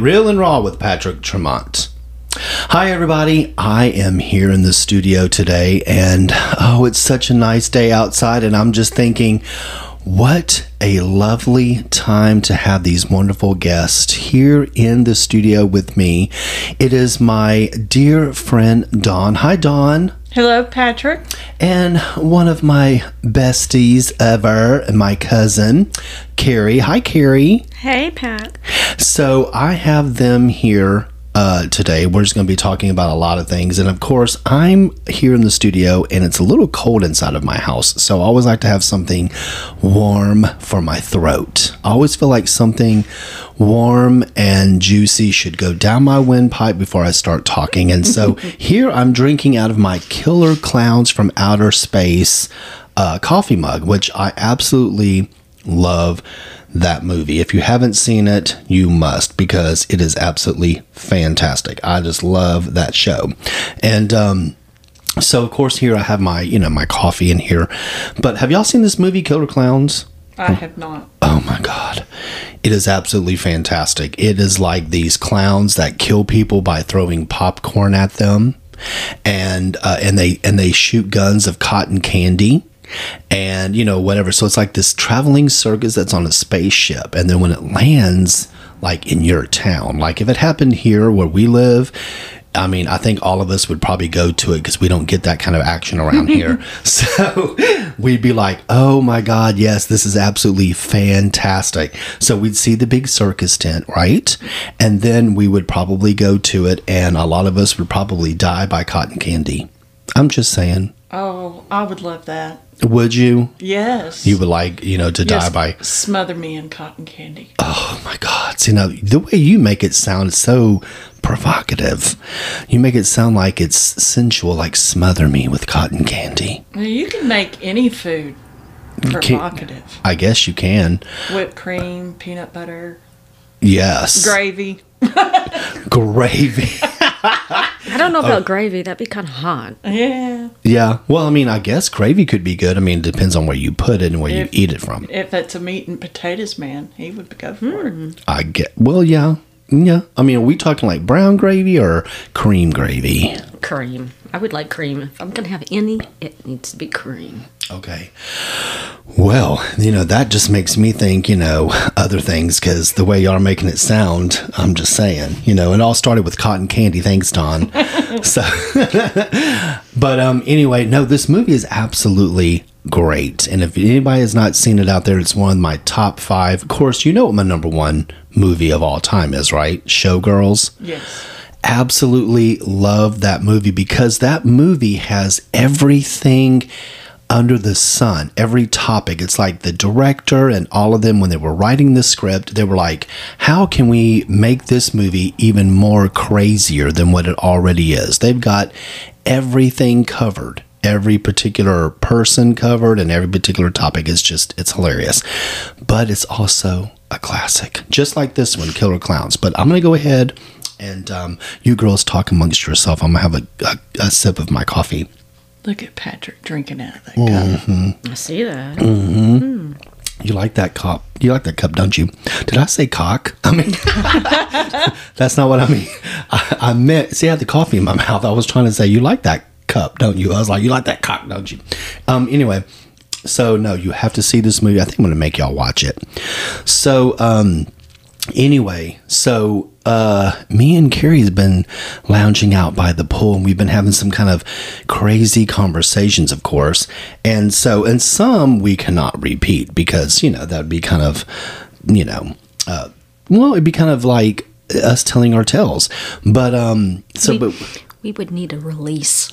Real and Raw with Patrick Tremont. Hi, everybody. I am here in the studio today, and oh, it's such a nice day outside, and I'm just thinking, what a lovely time to have these wonderful guests here in the studio with me. It is my dear friend Dawn. Hi, Dawn. Hello, Patrick. And one of my besties ever, my cousin, Keri. Hi, Keri. Hey, Pat. So I have them here uh, today. We're just going to be talking about a lot of things. And of course, I'm here in the studio and it's a little cold inside of my house. So I always like to have something warm for my throat. I always feel like something warm and juicy should go down my windpipe before I start talking. And so here I'm drinking out of my Killer Clowns from Outer Space uh, coffee mug, which I absolutely love that movie. If you haven't seen it, you must because it is absolutely fantastic. I just love that show. And um so of course here I have my, you know, my coffee in here. But have y'all seen this movie Killer Clowns? I have not. Oh my god. It is absolutely fantastic. It is like these clowns that kill people by throwing popcorn at them and uh, and they and they shoot guns of cotton candy and you know whatever so it's like this traveling circus that's on a spaceship and then when it lands like in your town like if it happened here where we live I mean, I think all of us would probably go to it because we don't get that kind of action around here. So we'd be like, oh my God, yes, this is absolutely fantastic. So we'd see the big circus tent, right? And then we would probably go to it, and a lot of us would probably die by cotton candy. I'm just saying. Oh, I would love that. Would you? Yes. You would like, you know, to Yes, die by. smother me in cotton candy. Oh my God. You know the way you make it sound so provocative, you make it sound like it's sensual, like smother me with cotton candy. You can make any food provocative. I guess you can. Whipped cream, peanut butter, Yes. gravy. Gravy. I don't know about gravy. That'd be kind of hot. Yeah. yeah. Well, I mean, I guess gravy could be good. I mean, it depends on where you put it and where you eat it from. If it's a meat and potatoes man, he would go for Hmm. it. I get. Well, yeah. Yeah. I mean, are we talking like brown gravy or cream gravy? Cream. I would like cream. If I'm gonna have any, it needs to be cream. Okay. Well, you know, that just makes me think, you know, other things because the way y'all are making it sound, I'm just saying, you know, it all started with cotton candy. Thanks, Dawn. so, but um, anyway, no, this movie is absolutely great. And if anybody has not seen it out there, it's one of my top five. Of course, you know what my number one movie of all time is, right? Showgirls Yes. Absolutely love that movie because that movie has everything under the sun, every topic. It's like the director and all of them, when they were writing the script, they were like, how can we make this movie even more crazier than what it already is? They've got everything covered. Every particular person covered and every particular topic is just, it's hilarious. But it's also a classic, just like this one, Killer Clowns. But I'm going to go ahead and um, you girls talk amongst yourself. I'm gonna have a, a, a sip of my coffee. Look at Patrick drinking out of that Mm. cup. I see that. You like that cup? You like that cup, don't you? Did I say cock? I mean, that's not what I mean. I, I meant. See, I had the coffee in my mouth. I was trying to say you like that cup, don't you? I was like, you like that cock, don't you? Um. Anyway, so no, you have to see this movie. I think I'm gonna make y'all watch it. So um. Anyway, so uh, me and Keri's been lounging out by the pool, and we've been having some kind of crazy conversations, of course. And so, and some we cannot repeat because you know that would be kind of, you know, uh, well, it'd be kind of like us telling our tales. But um, so, we, but we would need a release.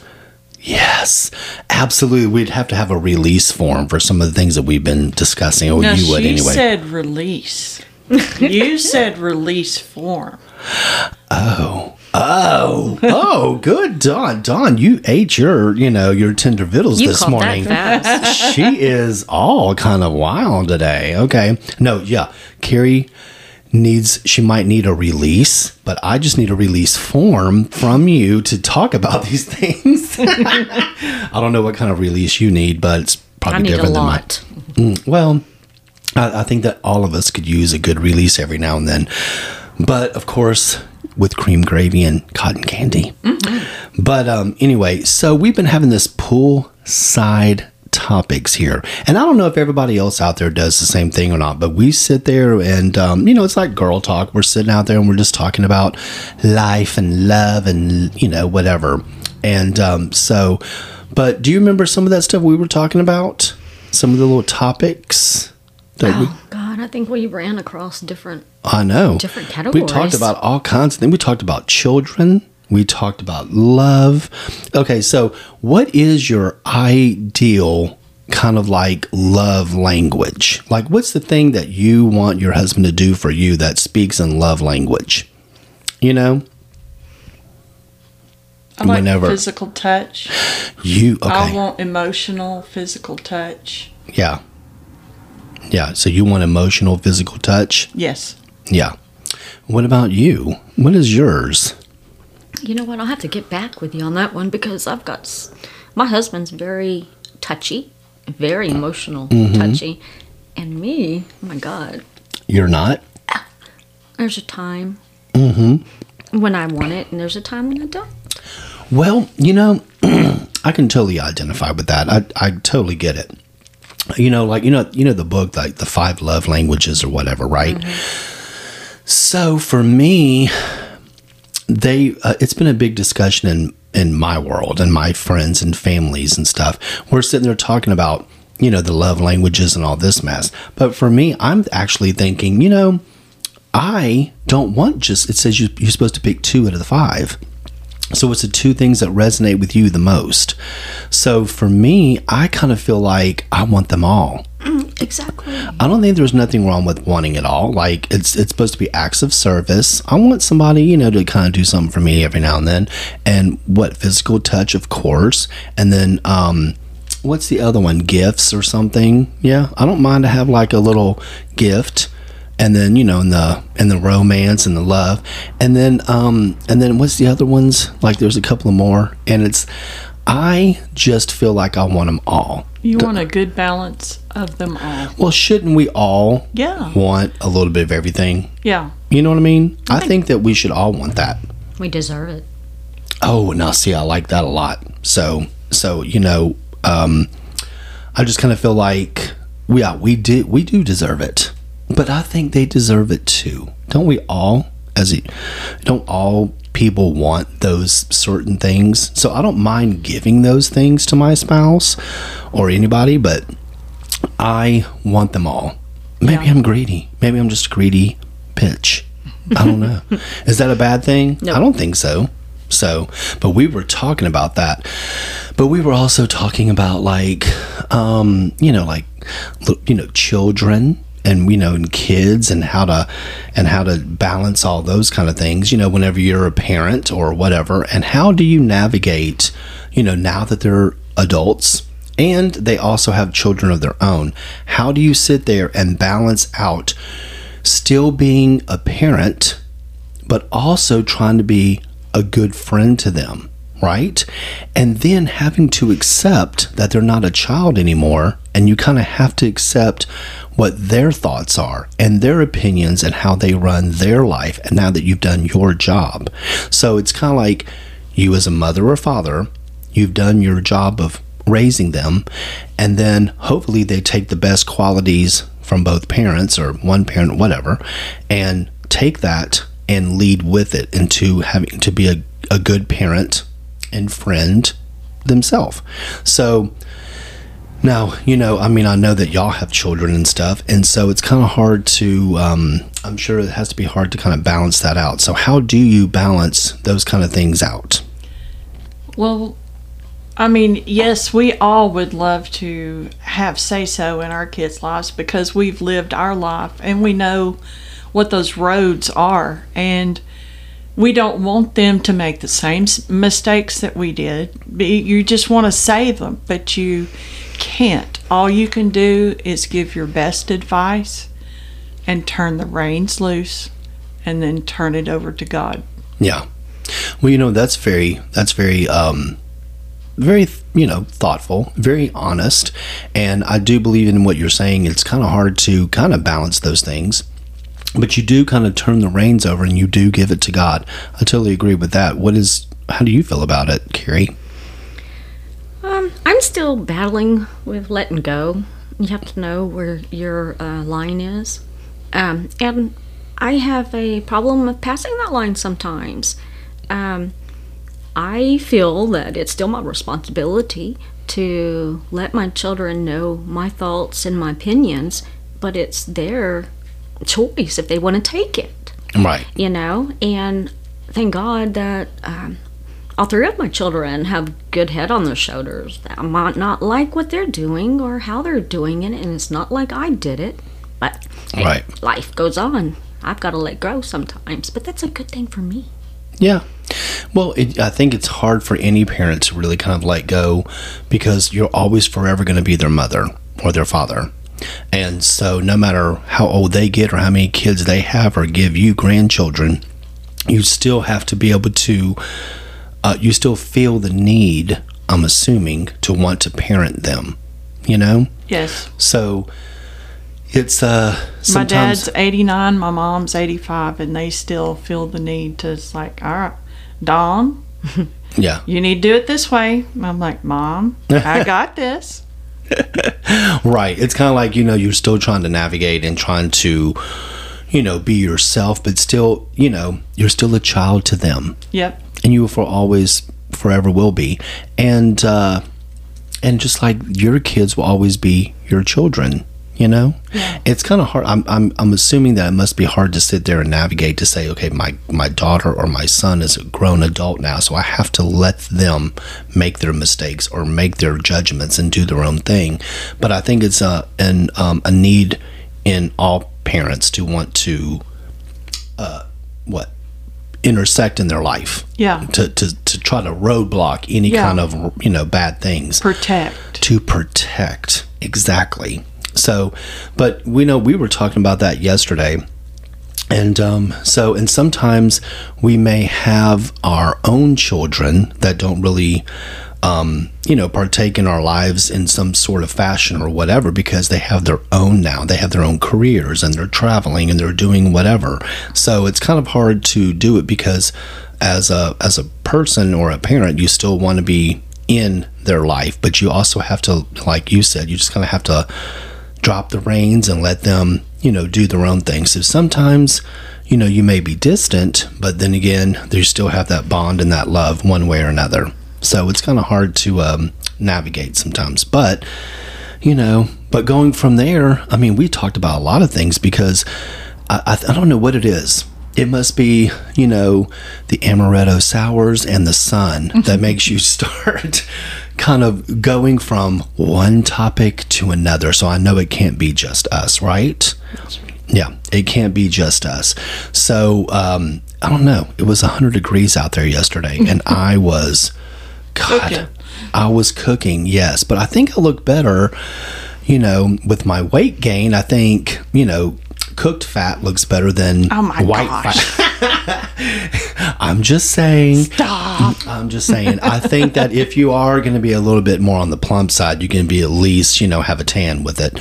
yes, absolutely, we'd have to have a release form for some of the things that we've been discussing. Or Now, you would she anyway. said release. You said release form. Oh, oh, oh, good, Dawn. Dawn, you ate your, you know, your tender vittles You this morning. that fast. she is all kind of wild today. Okay, no, yeah, Keri needs. She might need a release, but I just need a release form from you to talk about these things. I don't know what kind of release you need, but it's I probably need a different than mine. lot. Mm, well, I, I think that all of us could use a good release every now and then. but of course with cream gravy and cotton candy. But um, anyway, so we've been having this poolside topics here, and I don't know if everybody else out there does the same thing or not. But we sit there, and um, you know, it's like girl talk. We're sitting out there, and we're just talking about life and love, and you know, whatever. And um, so, but do you remember some of that stuff we were talking about? Some of the little topics that oh, we Oh God, I think we ran across different. I know. Different categories. We talked about all kinds of things. We talked about children. We talked about love. Okay, so what is your ideal kind of like love language? Like, what's the thing that you want your husband to do for you that speaks in love language? You know, I like Whenever. physical touch. you, okay. I want emotional, physical touch. Yeah. Yeah, so you want emotional, physical touch? Yes. Yeah. What about you? What is yours? You know what? I'll have to get back with you on that one because I've got. s- My husband's very touchy, very emotional, Mm-hmm. touchy, and me. Oh my God, You're not? there's a time Mm-hmm. when I want it, and there's a time when I don't. Well, you know, I can totally identify with that. I, I totally get it. You know, like you know, you know the book like the five love languages or whatever, right? So for me, they uh, it's been a big discussion in in my world and my friends and families and stuff. We're sitting there talking about you know the love languages and all this mess. But for me, I'm actually thinking, you know, I don't want just it says you, you're supposed to pick two out of the five. So it's the two things that resonate with you the most. So for me, I kind of feel like I want them all. Exactly. I don't think there's nothing wrong with wanting it all. Like it's it's supposed to be acts of service. I want somebody, you know, to kind of do something for me every now and then. And what physical touch, of course. And then um what's the other one? Gifts or something. Yeah. I don't mind to have like a little gift. And then, you know, in the in the romance and the love. And then um and then what's the other ones? Like there's a couple of more. And it's I just feel like I want them all. You want a good balance of them all. Well, shouldn't we all Yeah. want a little bit of everything? Yeah. You know what I mean? I think that we should all want that. We deserve it. Oh, now see, I like that a lot. So, so you know, um, I just kind of feel like, yeah, we did, we do deserve it, but I think they deserve it too. Don't we all? As a, don't all people want those certain things? So I don't mind giving those things to my spouse or anybody, but I want them all. Maybe Yeah. I'm greedy. Maybe I'm just a greedy bitch. I don't know. Is that a bad thing? No. I don't think so. So, but we were talking about that. But we were also talking about like, um, you know, like, you know, children and you know, and kids and how to and how to balance all those kind of things. You know, whenever you're a parent or whatever, and how do you navigate? You know, now that they're adults and they also have children of their own, how do you sit there and balance out still being a parent? but also trying to be a good friend to them, right? And then having to accept that they're not a child anymore, and you kind of have to accept what their thoughts are and their opinions and how they run their life, and now that you've done your job. So it's kind of like you, as a mother or father, you've done your job of raising them, and then hopefully they take the best qualities from both parents or one parent, whatever, and take that and lead with it into having to be a, a good parent and friend themselves. So now, you know, I mean, I know that y'all have children and stuff, and so it's kind of hard to, um, I'm sure it has to be hard to kind of balance that out. So, how do you balance those kind of things out? Well, I mean, yes, we all would love to have say so in our kids' lives because we've lived our life and we know what those roads are. And we don't want them to make the same mistakes that we did. You just want to save them, but you can't. All you can do is give your best advice and turn the reins loose and then turn it over to God. Yeah. Well, you know, that's very, that's very, um, very, you know, thoughtful, very honest. And I do believe in what you're saying. It's kind of hard to kind of balance those things. But you do kind of turn the reins over and you do give it to God. I totally agree with that. What is how do you feel about it, Keri? Um, I'm still battling with letting go. You have to know where your uh, line is. Um, and I have a problem of passing that line sometimes. Um, I feel that it's still my responsibility to let my children know my thoughts and my opinions, but it's their choice if they want to take it, Right. you know? And thank God that um, all three of my children have good head on their shoulders. I might not like what they're doing or how they're doing it, and it's not like I did it, but hey, Right. life goes on. I've got to let go sometimes, but that's a good thing for me. Yeah. Well, it, I think it's hard for any parent to really kind of let go because you're always forever going to be their mother or their father. And so, no matter how old they get or how many kids they have or give you grandchildren, you still have to be able to, uh, you still feel the need, I'm assuming, to want to parent them, you know? Yes. So, it's, uh, My dad's 89, my mom's 85, and they still feel the need to, it's like, all right, Dawn, yeah. you need to do it this way. I'm like, Mom, I got this. Right. It's kind of like, you know, you're still trying to navigate and trying to, you know, be yourself, but still, you know, you're still a child to them. Yep. And you for always forever will be. And uh and just like your kids will always be your children, you know? Yeah. It's kind of hard. I'm, I'm I'm assuming that it must be hard to sit there and navigate to say, okay, my my daughter or my son is a grown adult now, so I have to let them make their mistakes or make their judgments and do their own thing. But I think it's a an um, a need in all parents to want to, uh, what, intersect in their life Yeah. to to to try to roadblock any Yeah. kind of you know bad things Protect. to protect exactly so but we know we were talking about that yesterday. And um, so and sometimes we may have our own children that don't really um, you know partake in our lives in some sort of fashion or whatever because they have their own now. They have their own careers and they're traveling and they're doing whatever. So it's kind of hard to do it because as a as a person or a parent you still want to be in their life but you also have to like you said you just kind of have to drop the reins and let them, you know, do their own thing. So sometimes, you know, you may be distant, but then again, they still have that bond and that love one way or another. So it's kind of hard to um, navigate sometimes. But, you know, but going from there, I mean, we talked about a lot of things because I, I, I don't know what it is. It must be, you know, the amaretto sours and the sun that makes you start kind of going from one topic to another. So I know it can't be just us, right? Yeah, it can't be just us. So um, I don't know. It was 100 degrees out there yesterday, and I was, God, Cooking. I was cooking, yes. But I think I look better, you know, with my weight gain. I think, you know, cooked fat looks better than Oh my white gosh. fat. I'm just saying. Stop. I'm just saying. I think that if you are going to be a little bit more on the plump side, you can be at least, you know, have a tan with it.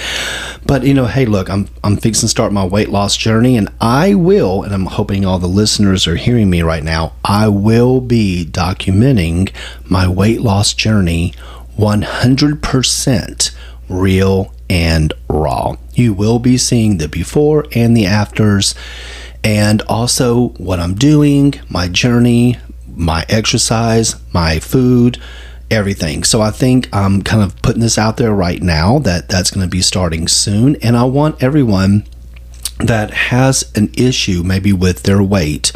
But you know, hey, look, I'm I'm fixing to start my weight loss journey, and I will, and I'm hoping all the listeners are hearing me right now. I will be documenting my weight loss journey 100% real and raw. You will be seeing the before and the afters and also what I'm doing, my journey, my exercise, my food, everything. So I think I'm kind of putting this out there right now that that's going to be starting soon and I want everyone that has an issue maybe with their weight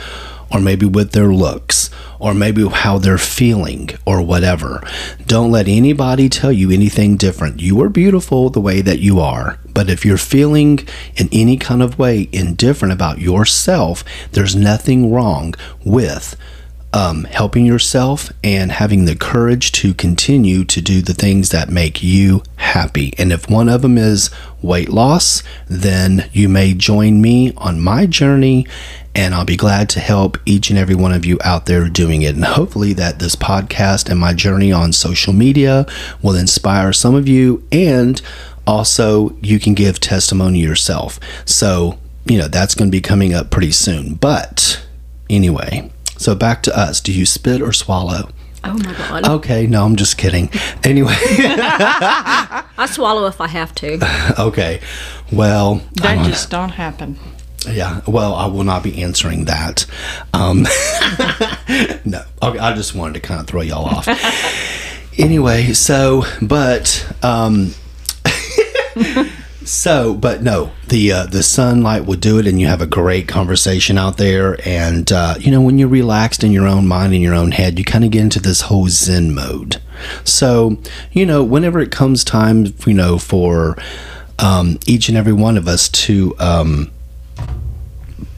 or maybe with their looks or maybe how they're feeling or whatever. Don't let anybody tell you anything different. You are beautiful the way that you are. But if you're feeling in any kind of way indifferent about yourself, there's nothing wrong with um, helping yourself and having the courage to continue to do the things that make you happy. And if one of them is weight loss, then you may join me on my journey, and I'll be glad to help each and every one of you out there doing it. And hopefully, that this podcast and my journey on social media will inspire some of you, and also you can give testimony yourself. So, you know, that's going to be coming up pretty soon. But anyway, so back to us. Do you spit or swallow? Oh my god. Okay, no, I'm just kidding. Anyway, I swallow if I have to. okay. Well, That just don't happen. Yeah. Well, I will not be answering that. Um, no, okay, I just wanted to kind of throw y'all off. anyway, so but um, so but no, the uh, the sunlight will do it, and you have a great conversation out there. And uh, you know, when you're relaxed in your own mind in your own head, you kind of get into this whole Zen mode. So you know, whenever it comes time, you know, for um, each and every one of us to. Um,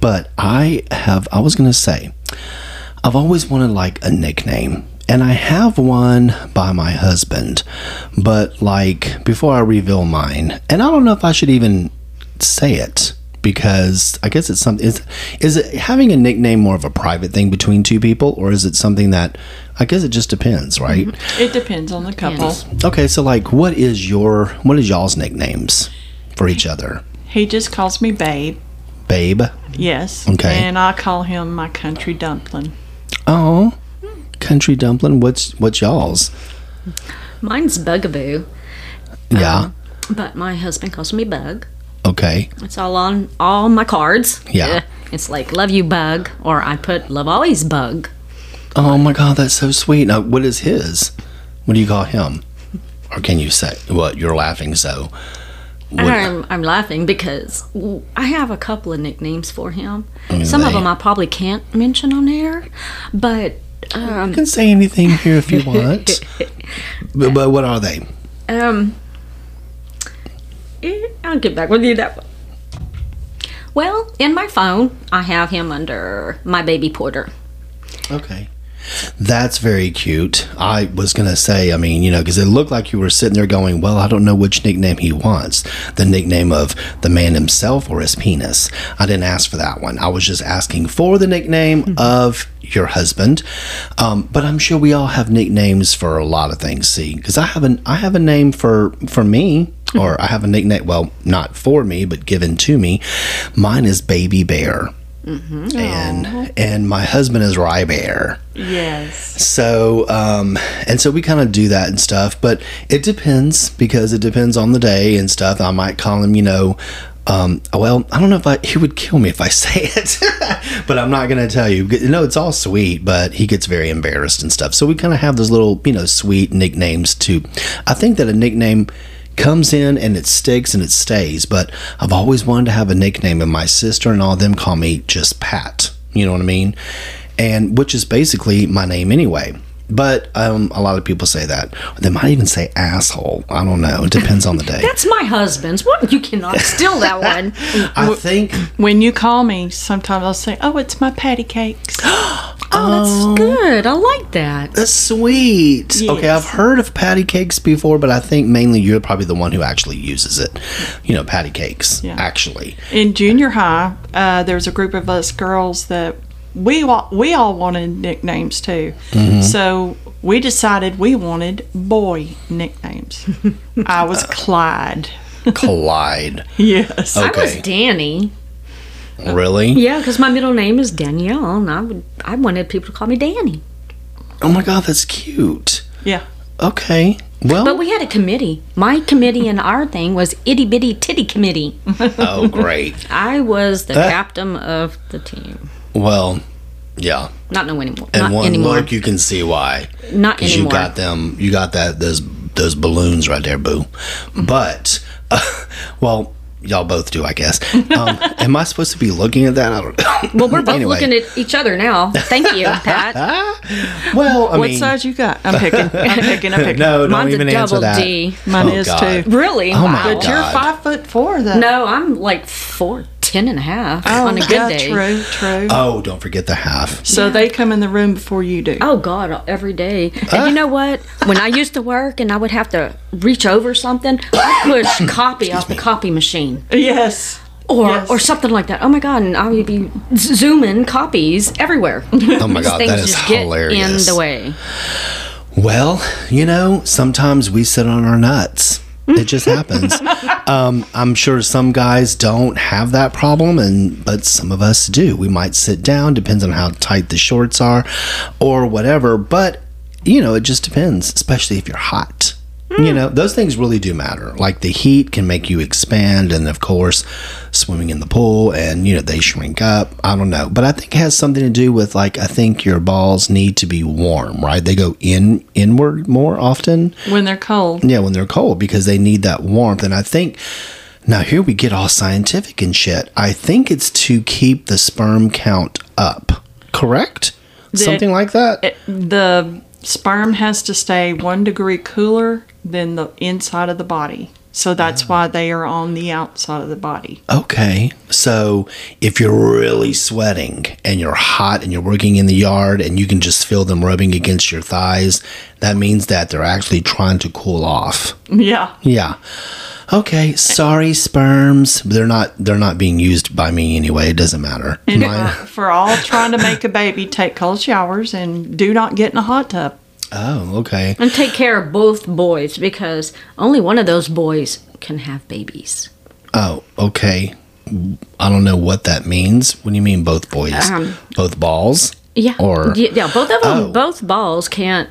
but I have, I was going to say, I've always wanted like a nickname. And I have one by my husband, but like before I reveal mine, and I don't know if I should even say it because I guess it's something. Is, is it having a nickname more of a private thing between two people, or is it something that I guess it just depends, right? It depends on the couple. Depends. Okay, so like, what is your what is y'all's nicknames for each other? He just calls me babe. Babe. Yes. Okay. And I call him my country dumpling. Oh, country dumpling. What's what's y'all's? Mine's Bugaboo, Yeah. Um, but my husband calls me Bug. Okay. It's all on all my cards. Yeah. It's like love you bug or I put love always bug. Oh my God, that's so sweet. Now, what is his? What do you call him? Or can you say what? You're laughing, so. I'm, I'm laughing because I have a couple of nicknames for him. mean, Some of them I probably can't mention on air, but um, you can say anything here if you want. but, but what are they? um, eh, I'll get back with you that one. Well, in my phone, I have him under my baby Porter. Okay. That's very cute. I was going to say, I mean, you know, because it looked like you were sitting there going, well, I don't know which nickname he wants the nickname of the man himself or his penis. I didn't ask for that one. I was just asking for the nickname of your husband. Um, but I'm sure we all have nicknames for a lot of things. See, because I have an I have a name for for me, or I have a nickname. Well, not for me, but given to me. Mine is Baby Bear. And and my husband is Rye Bear. Yes. So, um, and so we kind of do that and stuff, but it depends because it depends on the day and stuff. I might call him, you know, um, well, I don't know if I, he would kill me if I say it, but I'm not going to tell you. You know, it's all sweet, but he gets very embarrassed and stuff. So we kind of have those little, you know, sweet nicknames too. I think that a nickname comes in and it sticks and it stays, but I've always wanted to have a nickname, and my sister and all of them call me just Pat. You know what I mean? And which is basically my name anyway. But um, a lot of people say that. They might even say asshole. I don't know. It depends on the day. That's my husband's. What? You cannot steal that one. I think When you call me, sometimes I'll say, "Oh, it's my patty cakes." Oh, that's good. I like that. that's sweet. Okay, I've heard of patty cakes before, but I think mainly you're probably the one who actually uses it. You know, patty cakes, Yeah. actually. In junior high, uh, there was a group of us girls that we wa- we all wanted nicknames too. So we decided we wanted boy nicknames. I was Clyde. Clyde. Yes. I was Danny. Really? Yeah, because my middle name is Danielle, and I would I wanted people to call me Danny. Oh my god, that's cute. Yeah. Okay. Well, But we had a committee. My committee and our thing was itty bitty titty committee. oh great. I was the Uh. captain of the team. Well, yeah. Not no anymore. And Not one anymore. look, you can see why. Not Because you got them, you got that those those balloons right there, boo. But, uh, well, y'all both do, I guess. Um, am I supposed to be looking at that? I don't know. well, we're both Anyway. looking at each other now. Thank you, Pat. Well, I What mean, size you got? I'm picking. I'm picking. I'm picking. no, don't Mine's a even answer double that. D. Mine Oh, is God. too. Really? Oh, my Wow. But you're five foot four, though. No, I'm like four, ten and a half Oh, on a good yeah, day. True. True. Oh, don't forget the half. so they come in the room before you do. Oh God, every day. And you know what? When I used to work and I would have to reach over something, I push copy off the copy machine Yes. or Yes. or something like that. Oh my God! And I would be zooming copies everywhere. Oh my God, Things that is just get hilarious. in the way. Well, you know, sometimes we sit on our nuts. It just happens. um, I'm sure some guys don't have that problem, and but some of us do. We might sit down, depends on how tight the shorts are, or whatever. But you know, it just depends, especially if you're hot. You know, those things really do matter. Like the heat can make you expand, and of course, swimming in the pool, and you know, they shrink up. I don't know, but I think it has something to do with like I think your balls need to be warm, right? They go in inward more often. When they're cold. Yeah, when they're cold because they need that warmth. And I think now here we get all scientific and shit. I think it's to keep the sperm count up. Correct? Something like that? It- the sperm has to stay one degree cooler than the inside of the body. So that's why they are on the outside of the body. Okay. So if you're really sweating and you're hot and you're working in the yard and you can just feel them rubbing against your thighs, that means that they're actually trying to cool off. Yeah. Yeah. Okay, sorry sperms. They're not they're not being used by me anyway. It doesn't matter. And Mine- for, for all trying to make a baby, take cold showers and do not get in a hot tub. oh, okay. And take care of both boys because only one of those boys can have babies. Oh, okay. I don't know what that means. What do you mean both boys? Um, both balls? Yeah. Or- yeah, yeah, both of them, Oh. both balls can't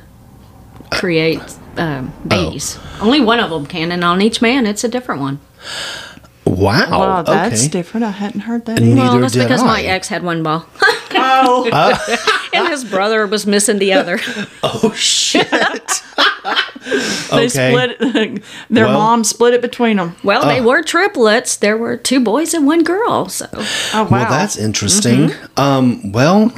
create um, babies. Only one of them can, and on each man, it's a different one. Wow. Wow, that's okay. different. I hadn't heard that. Neither either. Well, that's did because my ex had one ball, Oh, and his brother was missing the other. Oh shit. they okay. split it. Their Well- mom split it between them. Well, they were triplets. There were two boys and one girl. So Oh, wow. Well, that's interesting. Um, well,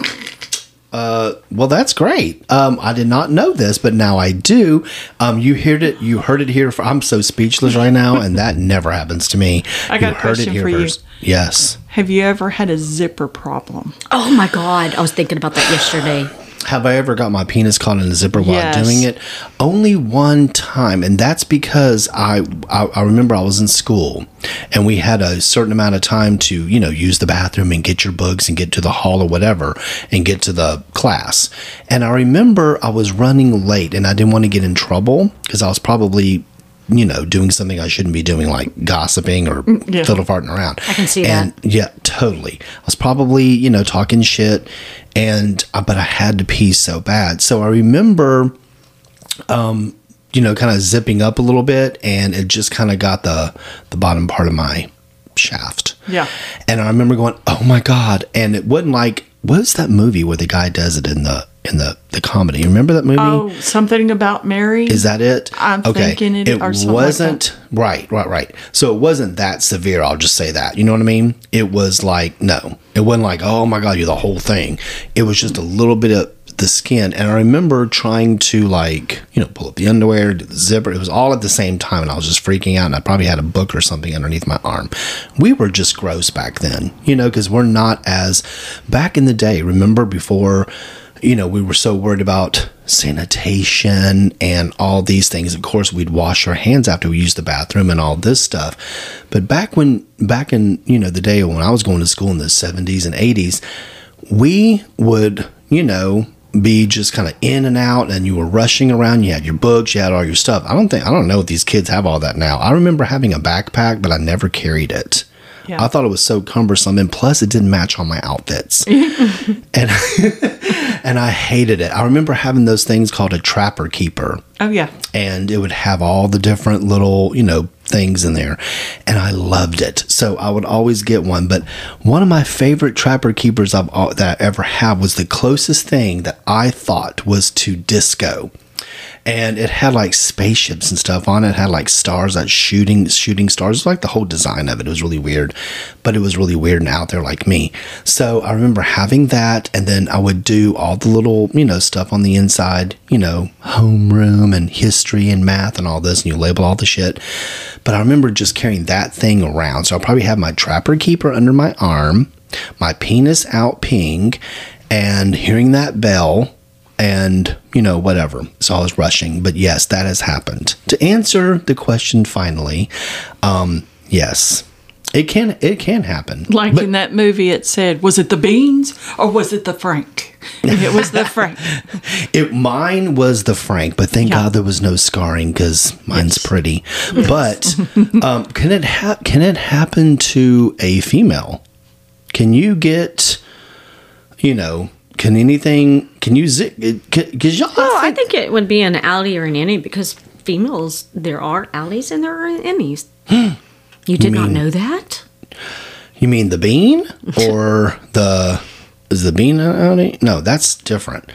uh, well, that's great. Um, I did not know this, but now I do. Um, you heard it. You heard it here. For, I'm so speechless right now, and that never happens to me. I got you a question for you. Yes. Have you ever had a zipper problem? Oh my God, I was thinking about that yesterday. Have I ever got my penis caught in a zipper while Yes. doing it? Only one time, and that's because I, I I remember I was in school, and we had a certain amount of time to you know use the bathroom and get your books and get to the hall or whatever and get to the class. And I remember I was running late, and I didn't want to get in trouble because I was probably you know doing something I shouldn't be doing, like gossiping or yeah. fiddle farting around. I can see and, Yeah, totally. I was probably, you know, talking shit and uh, but I had to pee so bad. So I remember um you know, kind of zipping up a little bit and it just kind of got the the bottom part of my shaft. Yeah. And I remember going, "Oh my god." And it wasn't like what's that movie where the guy does it in the in the the comedy? You remember that movie? Oh, something about Mary? Is that it? I'm thinking it- It or something like wasn't right, right, right. So it wasn't that severe. I'll just say that. You know what I mean? It was like no, it wasn't like oh my god, you're the whole thing. It was just a little bit of the skin. And I remember trying to like you know pull up the underwear, do the zipper. It was all at the same time, and I was just freaking out. And I probably had a book or something underneath my arm. We were just gross back then, you know, because we're not as back in the day. Remember before you know, we were so worried about sanitation and all these things. Of course, we'd wash our hands after we used the bathroom and all this stuff. But back when, back in, you know, the day when I was going to school in the 70s and 80s, we would, you know, be just kind of in and out and you were rushing around. You had your books, you had all your stuff. I don't think, I don't know if these kids have all that now. I remember having a backpack, but I never carried it. Yeah. I thought it was so cumbersome, and plus it didn't match all my outfits, and and I hated it. I remember having those things called a trapper keeper, oh, yeah. and it would have all the different little you know things in there, and I loved it. So I would always get one. But one of my favorite trapper keepers I've that I ever had was the closest thing that I thought was to disco and it had like spaceships and stuff on it. it had like stars that shooting shooting stars like the whole design of it. It was really weird, but it was really weird and out there like me. So I remember having that, and then I would do all the little you know stuff on the inside, you know, homeroom and history and math and all this, and you label all the shit. But I remember just carrying that thing around. So I probably had my trapper keeper under my arm, my penis out peeing, and hearing that bell and you know whatever so i was rushing but yes that has happened to answer the question finally um yes It can it can happen. Like But- in that movie, it said, was it the beans or was it the Frank? It was the Frank. It mine was the Frank, but thank Yeah. God there was no scarring because mine's pretty. But um, can it ha- can it happen to a female? Can you get, you know, can anything? Can you zip? Because y'all, Oh, I think it would be an alley or an innie because females, there are alleys and there are innies. you did not know that? you mean the bean or the is the bean out? No, that's different.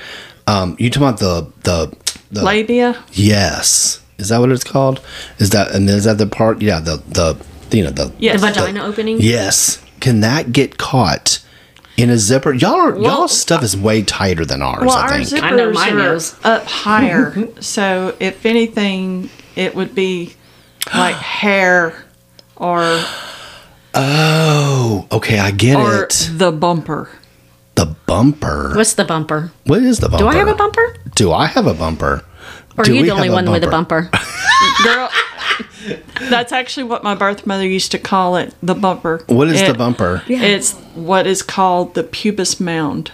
Um, you talking about the the the Labia? Yes. Is that what it's called? Is that and is that the part? Yeah, the the you know the Yes. The vagina opening? Yes. Can that get caught in a zipper? Y'all are, y'all's stuff is way tighter than ours. Well, I our think. I know zippers mine are is. up higher. so if anything, it would be like hair or oh, okay, I get or it. the bumper. The bumper. What's the bumper? What is the bumper? Do I have a bumper? Do I have a bumper? Or Do are you the only have a one with a bumper? Girl, that's actually what my birth mother used to call it, the bumper. What is the It- bumper? It's what is called the pubis mound.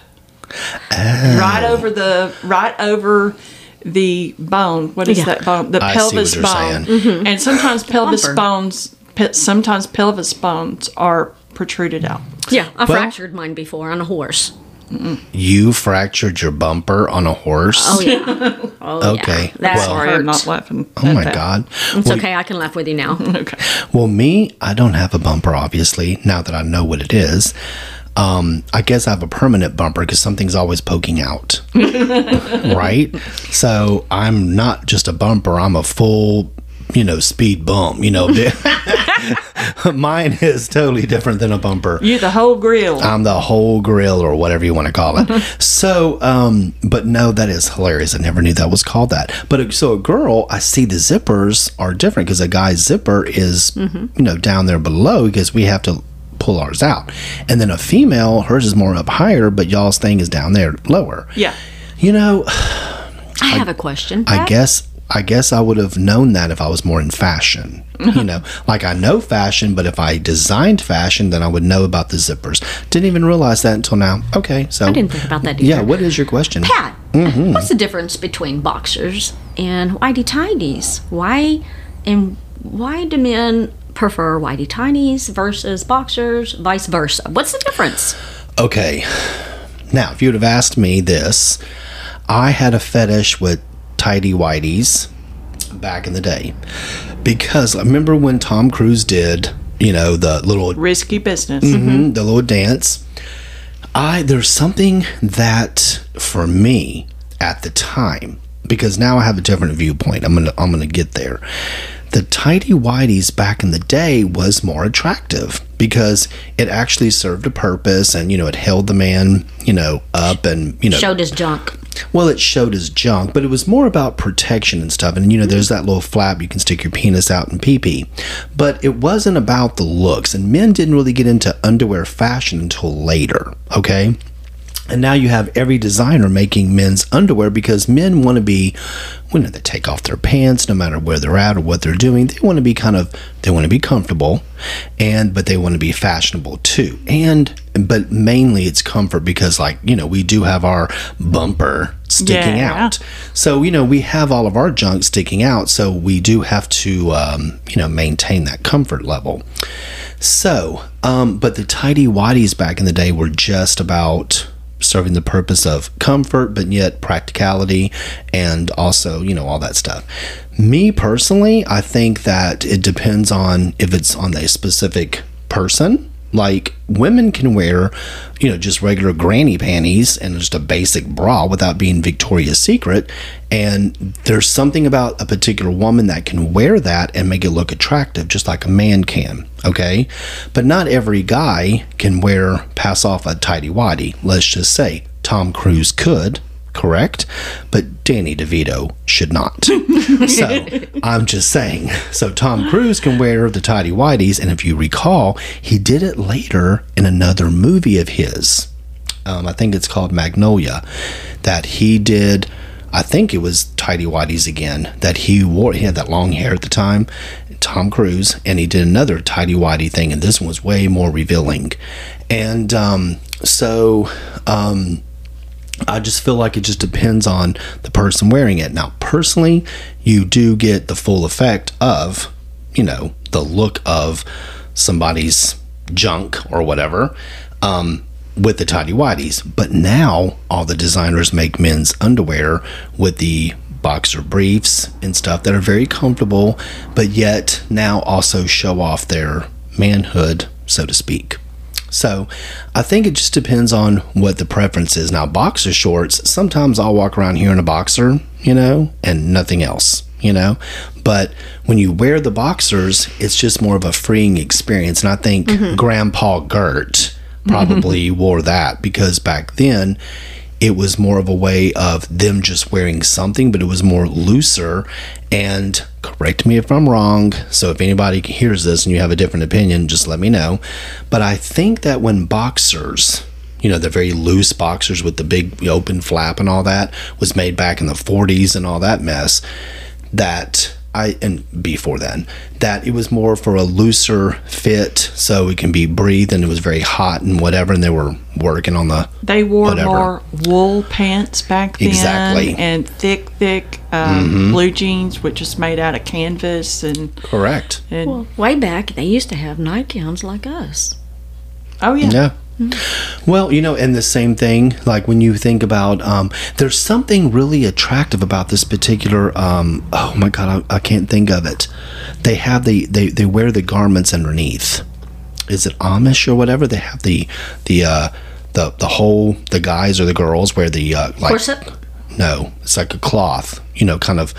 Oh. Right over the right over the bone. What is Yeah. that bone? The I see what pelvis you're bone. saying. Mm-hmm. And sometimes pelvis bumper. bones pe- sometimes pelvis bones are protruded out. yeah, I Well- fractured mine before on a horse. You fractured your bumper on a horse? Oh, yeah. Oh, Okay. Yeah. That Well- Sorry. I'm not laughing. Oh my god. It's Well, okay. I can laugh with you now. Okay. Well, me, I don't have a bumper, obviously, now that I know what it is. Um, I guess I have a permanent bumper because something's always poking out. right? So I'm not just a bumper, I'm a full, you know, speed bump. You know, mine is totally different than a bumper. You the whole grill. I'm the whole grill or whatever you want to call it. so, um, but no, that is hilarious. I never knew that was called that. But uh, so a girl, I see the zippers are different because a guy's zipper is, you know, down there below because we have to pull ours out. And then a female, hers is more up higher, but y'all's thing is down there lower. yeah. You know, I have a question. I guess I guess I would have known that if I was more in fashion. You know, like I know fashion, but if I designed fashion, then I would know about the zippers. Didn't even realize that until now. Okay, so I didn't think about that Either. Yeah, what is your question? Pat, Mm-hmm. what's the difference between boxers and whitey tidies? Why and why do men prefer whitey tidies versus boxers, vice versa? What's the difference? Okay, now if you would have asked me this, I had a fetish with tidy whities back in the day because I remember when Tom Cruise did, you know, the little Risky business. Mhm, the little dance. I there's something that for me at the time because now I have a different viewpoint. I'm gonna I'm gonna get there. The tidy whities back in the day was more attractive because it actually served a purpose and you know it held the man you know up and you know Showed his junk. Well, it showed his junk, but it was more about protection and stuff. And you know, there's that little flap you can stick your penis out and pee pee. But it wasn't about the looks, and men didn't really get into underwear fashion until later. Okay. And now you have every designer making men's underwear because men want to be, when they take off their pants, no matter where they're at or what they're doing, they want to be kind of, they want to be comfortable, and but they want to be fashionable too. And but mainly it's comfort because, like you know, we do have our bumper sticking Yeah. out. So you know, we have all of our junk sticking out. So we do have to, um, you know, maintain that comfort level. So, um, but the tidy whities back in the day were just about serving the purpose of comfort, but yet practicality and also, you know, all that stuff. Me personally, I think that it depends on if it's on a specific person. Like women can wear, you know, just regular granny panties and just a basic bra without being Victoria's Secret. And there's something about a particular woman that can wear that and make it look attractive, just like a man can. Okay. But not every guy can wear, pass off a tidy whitey. Let's just say Tom Cruise could, correct? But Danny DeVito should not. so I'm just saying. So Tom Cruise can wear the tidy whities, and if you recall, he did it later in another movie of his. Um, I think it's called Magnolia, that he did. I think it was tidy whities again that he wore. He had that long hair at the time, Tom Cruise, and he did another tidy whitey thing, and this one was way more revealing. And um, so um, I just feel like it just depends on the person wearing it. Now, personally, you do get the full effect of, you know, the look of somebody's junk or whatever um, with the tidy whities. But now all the designers make men's underwear with the boxer briefs and stuff that are very comfortable, but yet now also show off their manhood, so to speak. So I think it just depends on what the preference is. Now, boxer shorts, sometimes I'll walk around here in a boxer, you know, and nothing else, you know. But when you wear the boxers, it's just more of a freeing experience. And I think mm-hmm. Grandpa Gert probably wore that because back then it was more of a way of them just wearing something, but it was more looser. And correct me if I'm wrong. So if anybody hears this and you have a different opinion, just let me know. But I think that when boxers, you know, the very loose boxers with the big open flap and all that was made back in the 40s and all that mess, that I and before then that it was more for a looser fit so it can be breathed and it was very hot and whatever and they were working on the They wore Whatever. more wool pants back then, Exactly. Mm-hmm. and thick, thick um, blue jeans, which is made out of canvas, and correct and Well, way back, they used to have nightgowns like us. oh yeah, Yeah. Well, you know, and the same thing, like when you think about, um, there's something really attractive about this particular, um, oh my God, I, I can't think of it. They have the, they, they wear the garments underneath. Is it Amish or whatever? They have the, the, uh, the, the whole, the guys or the girls wear the, uh, like, Corset? no, it's like a cloth, you know, kind of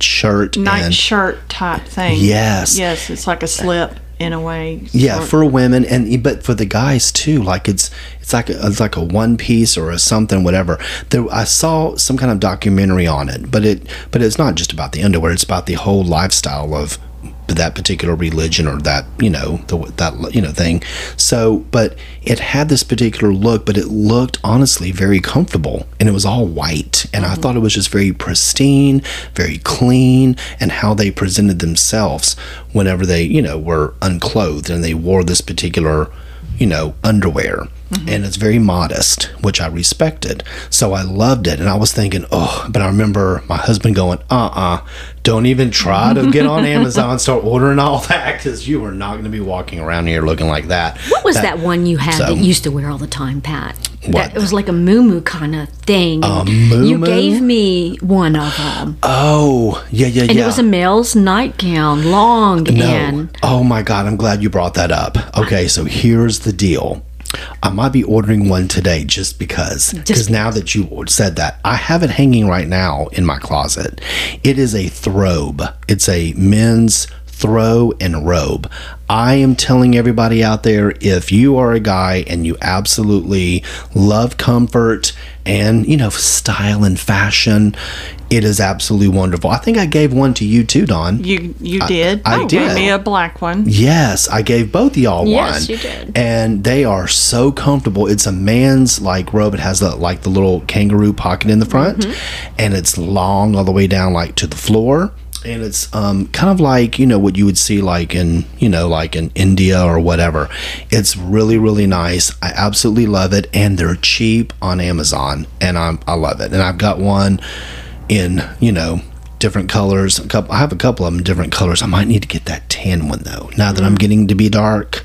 shirt night and, shirt type thing. Yes. yes, it's like a slip in a way. Yeah, sort- for women and but for the guys too. Like it's it's like a, it's like a one piece or a something whatever. There I saw some kind of documentary on it, but it but it's not just about the underwear. It's about the whole lifestyle of that particular religion or that you know the that you know thing. So, but it had this particular look, but it looked honestly very comfortable, and it was all white, and I thought it was just very pristine, very clean, and how they presented themselves whenever they you know were unclothed and they wore this particular you know underwear. And it's very modest, which I respected. So I loved it. And I was thinking, oh, but I remember my husband going, uh uh-uh, do not even try to get on Amazon and start ordering all that because you are not going to be walking around here looking like that. What was that, one you had so- that you used to wear all the time, Pat? What? That, it was like a moo kind of thing. A You gave me one of them. Oh, yeah, yeah, And yeah. it was a male's nightgown, long No. and Oh my God, I'm glad you brought that up. Okay, so here's the deal. I might be ordering one today just because. Because now that you said that, I have it hanging right now in my closet. It is a throbe, it's a men's throw and robe. I am telling everybody out there if you are a guy and you absolutely love comfort and, you know, style and fashion, it is absolutely wonderful. I think I gave one to you too, Dawn. You you did. I You did. Gave me a black one. Yes, I gave both y'all Yes, one. Yes, you did. And they are so comfortable. It's a man's like robe. It has the like the little kangaroo pocket in the front, Mm-hmm. and it's long all the way down like to the floor. And it's um, kind of like you know what you would see like in you know like in India or whatever. It's really really nice. I absolutely love it, and they're cheap on Amazon, and I'm I love it. And I've got one in you know different colors. A couple, I have a couple of them in different colors. I might need to get that tan one though. Now that I'm mm. getting to be dark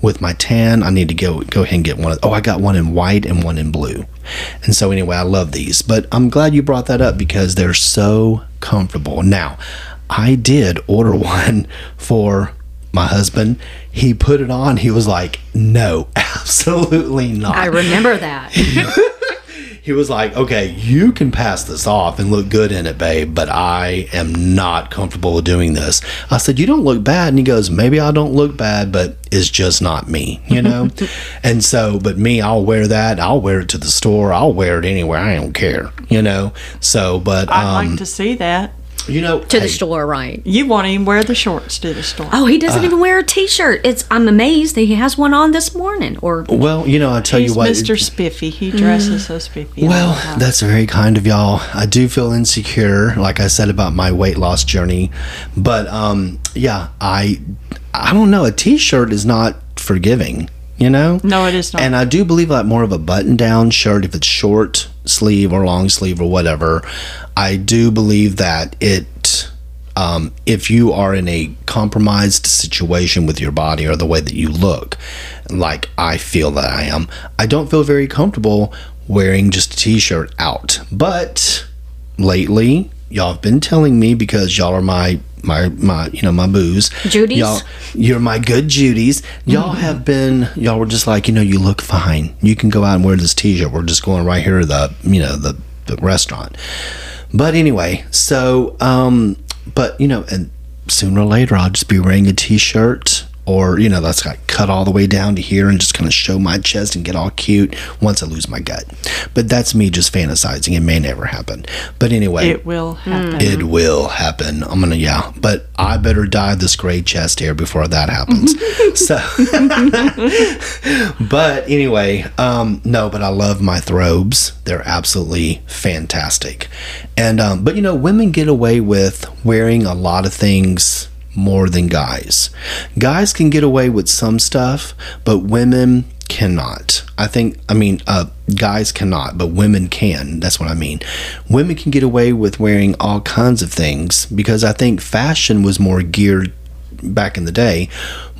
with my tan, I need to go go ahead and get one. Of, oh, I got one in white and one in blue. And so anyway, I love these. But I'm glad you brought that up because they're so comfortable. Now, I did order one for my husband. He put it on. He was like, "No, absolutely not." I remember that. he was like, "Okay, you can pass this off and look good in it, babe, but I am not comfortable with doing this." I said, "You don't look bad," and he goes, "Maybe I don't look bad, but it's just not me, you know." and so, but me, I'll wear that. I'll wear it to the store. I'll wear it anywhere. I don't care, you know. So, but I'd um, like to see that. You know, to hey, the store, right? You won't even wear the shorts to the store. Oh, he doesn't Uh. even wear a t-shirt. It's I'm amazed that he has one on this morning. Or Well, you know, I tell He's you what. Mr. Spiffy. He dresses so spiffy. Well, that's very kind of y'all. I do feel insecure, like I said about my weight loss journey, but um, yeah, I, I don't know. A t-shirt is not forgiving, you know. no, it is not. And I do believe that more of a button-down shirt, if it's short sleeve or long sleeve or whatever, I do believe that it. Um, if you are in a compromised situation with your body or the way that you look, like I feel that I am, I don't feel very comfortable wearing just a t-shirt out. But lately, y'all have been telling me because y'all are my my my you know my booze. Judies? Y'all, you're my good Judies. Y'all have been y'all were just like you know you look fine. You can go out and wear this t-shirt. We're just going right here to the you know the the restaurant. But anyway, so um, but you know, and sooner or later I'll just be wearing a t-shirt or you know that's like cut all the way down to here and just kind of show my chest and get all cute once I lose my gut. But that's me just fantasizing. It may never happen. But anyway, it will happen. it will happen. I'm gonna yeah, but I better dye this gray chest hair before that happens. so, but anyway, um, no, but I love my throbes. They're absolutely fantastic, and um, but you know, women get away with wearing a lot of things more than guys. Guys can get away with some stuff, but women cannot. I think I mean uh guys cannot, but women can. That's what I mean. Women can get away with wearing all kinds of things because I think fashion was more geared back in the day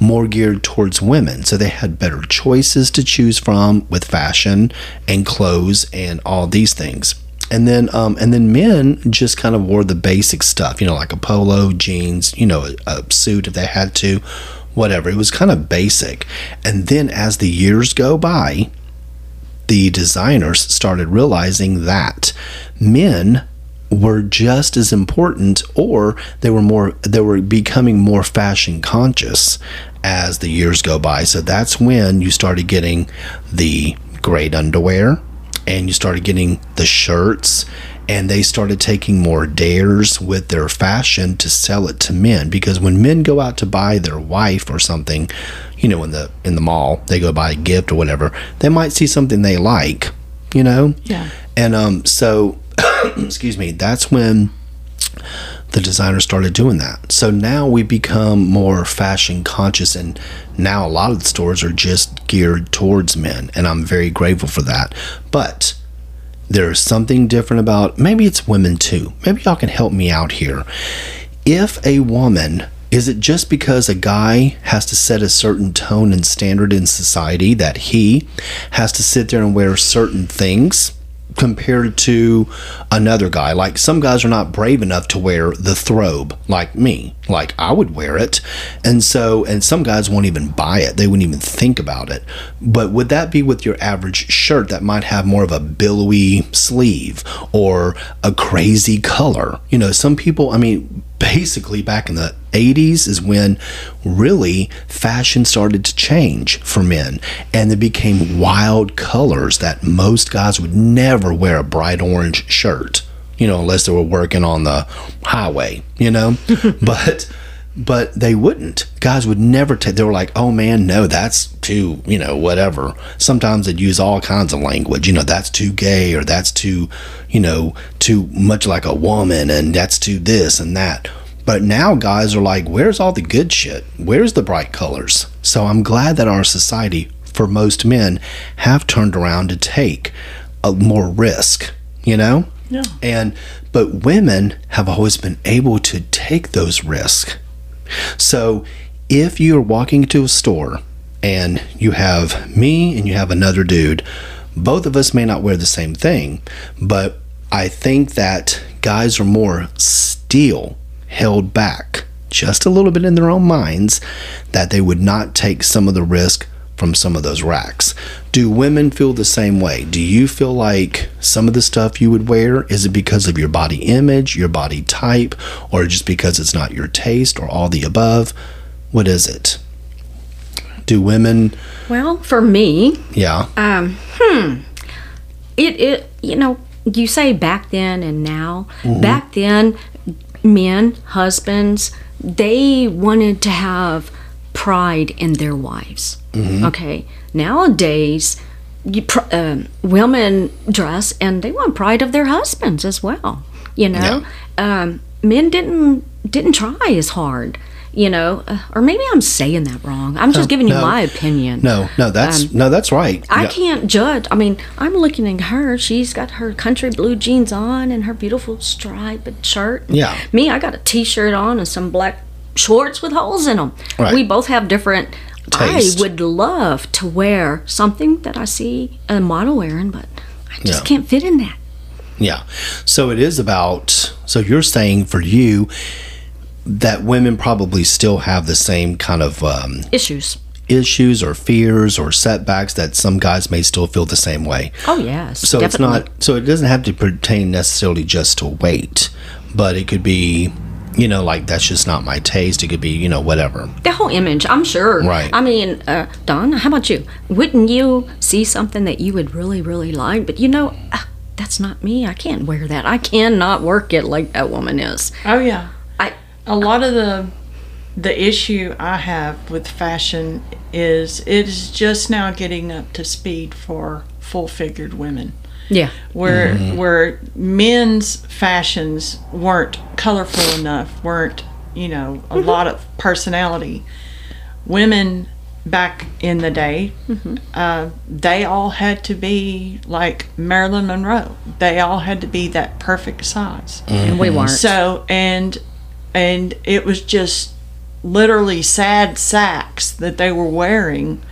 more geared towards women so they had better choices to choose from with fashion and clothes and all these things and then um, and then men just kind of wore the basic stuff you know like a polo jeans you know a, a suit if they had to whatever. It was kind of basic. And then as the years go by the designers started realizing that men were just as important or they were more they were becoming more fashion conscious as the years go by. So that's when you started getting the great underwear and you started getting the shirts and they started taking more dares with their fashion to sell it to men because when men go out to buy their wife or something you know in the in the mall they go buy a gift or whatever they might see something they like you know Yeah. and um so excuse me that's when the designer started doing that. So now we become more fashion conscious and now a lot of the stores are just geared towards men and i'm very grateful for that. But there's something different about maybe it's women too. Maybe y'all can help me out here. If a woman is it just because a guy has to set a certain tone and standard in society that he has to sit there and wear certain things compared to another guy? Like some guys are not brave enough to wear the throbe like me. Like I would wear it. And so, and some guys won't even buy it. They wouldn't even think about it. But would that be with your average shirt that might have more of a billowy sleeve or a crazy color? You know, some people, I mean, basically back in the 80s is when really fashion started to change for men and they became wild colors that most guys would never wear a bright orange shirt you know unless they were working on the highway you know? But but they wouldn't. Guys would never take they were like oh man no that's too you know whatever. Sometimes they'd use all kinds of language you know that's too gay or that's too you know too much like a woman and that's too this and that. But now guys are like where's all the good shit? Where's the bright colors? So i'm glad that our society for most men have turned around to take a more risk you know? Yeah. and but women have always been able to take those risks so if you're walking into a store and you have me and you have another dude, both of us may not wear the same thing, but I think that guys are more still held back just a little bit in their own minds that they would not take some of the risk from some of those racks. Do women feel the same way? Do you feel like some of the stuff you would wear is it because of your body image, your body type, or just because it's not your taste, or all the above? What is it? Do women, Well, for me, yeah, um, hmm, it it you know you say back then and now. Mm-hmm. Back then, men, husbands, they wanted to have pride in their wives. Okay. Nowadays, you, um women dress and they want pride of their husbands as well. You know, um, men didn't didn't try as hard. You know, uh, or maybe I'm saying that wrong. I'm just giving you no. my opinion. No, no, that's no, that's right. Um, I Yeah. can't judge. I mean, I'm looking at her. She's got her country blue jeans on and her beautiful striped shirt. Yeah. Me, I got a t-shirt on and some black shorts with holes in them. Right. We both have different. Taste. I would love to wear something that I see a model wearing, but I just Yeah. can't fit in that. Yeah. So it is about, so you're saying for you that women probably still have the same kind of um, Issues. issues or fears or setbacks that some guys may still feel the same way. Oh yes. So definitely. it's not, so it doesn't have to pertain necessarily just to weight, but it could be, you know, like that's just not my taste. It could be, you know, whatever. the whole image i'm sure Right. i mean uh, Dawn how about you wouldn't you see something that you would really really like but you know uh, that's not me i can't wear that i cannot work it like that woman is Oh yeah. i a lot of the the issue I have with fashion is it is just now getting up to speed for full figured women. Yeah Where mm-hmm. where men's fashions weren't colorful enough, weren't, you know, a mm-hmm. lot of personality. Women back in the day, mm-hmm. uh, they all had to be like Marilyn Monroe. They all had to be that perfect size. and we weren't So and and it was just literally sad sacks that they were wearing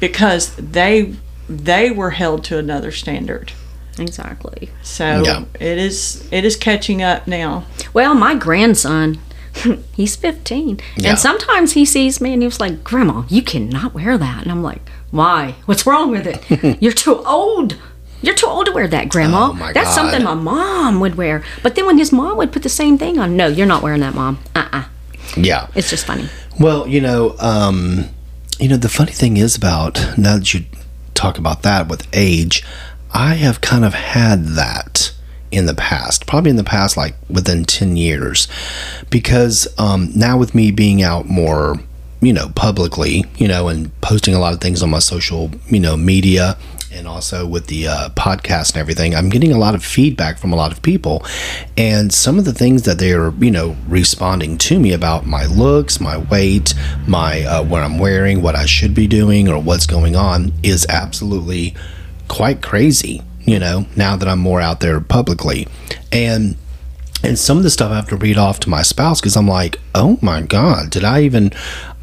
because they they were held to another standard. exactly So Yeah. it is it is catching up now. well my grandson he's 15 Yeah. and sometimes he sees me and he was like grandma you cannot wear that and i'm like why what's wrong with it you're too old you're too old to wear that, Grandma. Oh, my That's God. something my mom would wear. But then when his mom would put the same thing on, no, you're not wearing that, Mom. Uh uh Yeah. It's just funny. Well, you know, um, you know, the funny thing is about now that you talk about that with age, I have kind of had that in the past, probably in the past, like within 10 years, because um, now with me being out more, you know, publicly, you know, and posting a lot of things on my social, you know, media and also with the uh, podcast and everything, I'm getting a lot of feedback from a lot of people. And some of the things that they're, you know, responding to me about my looks, my weight, my uh, what I'm wearing, what I should be doing, or what's going on is absolutely quite crazy, you know, now that I'm more out there publicly. And and some of the stuff I have to read off to my spouse because I'm like, oh my God, did I even?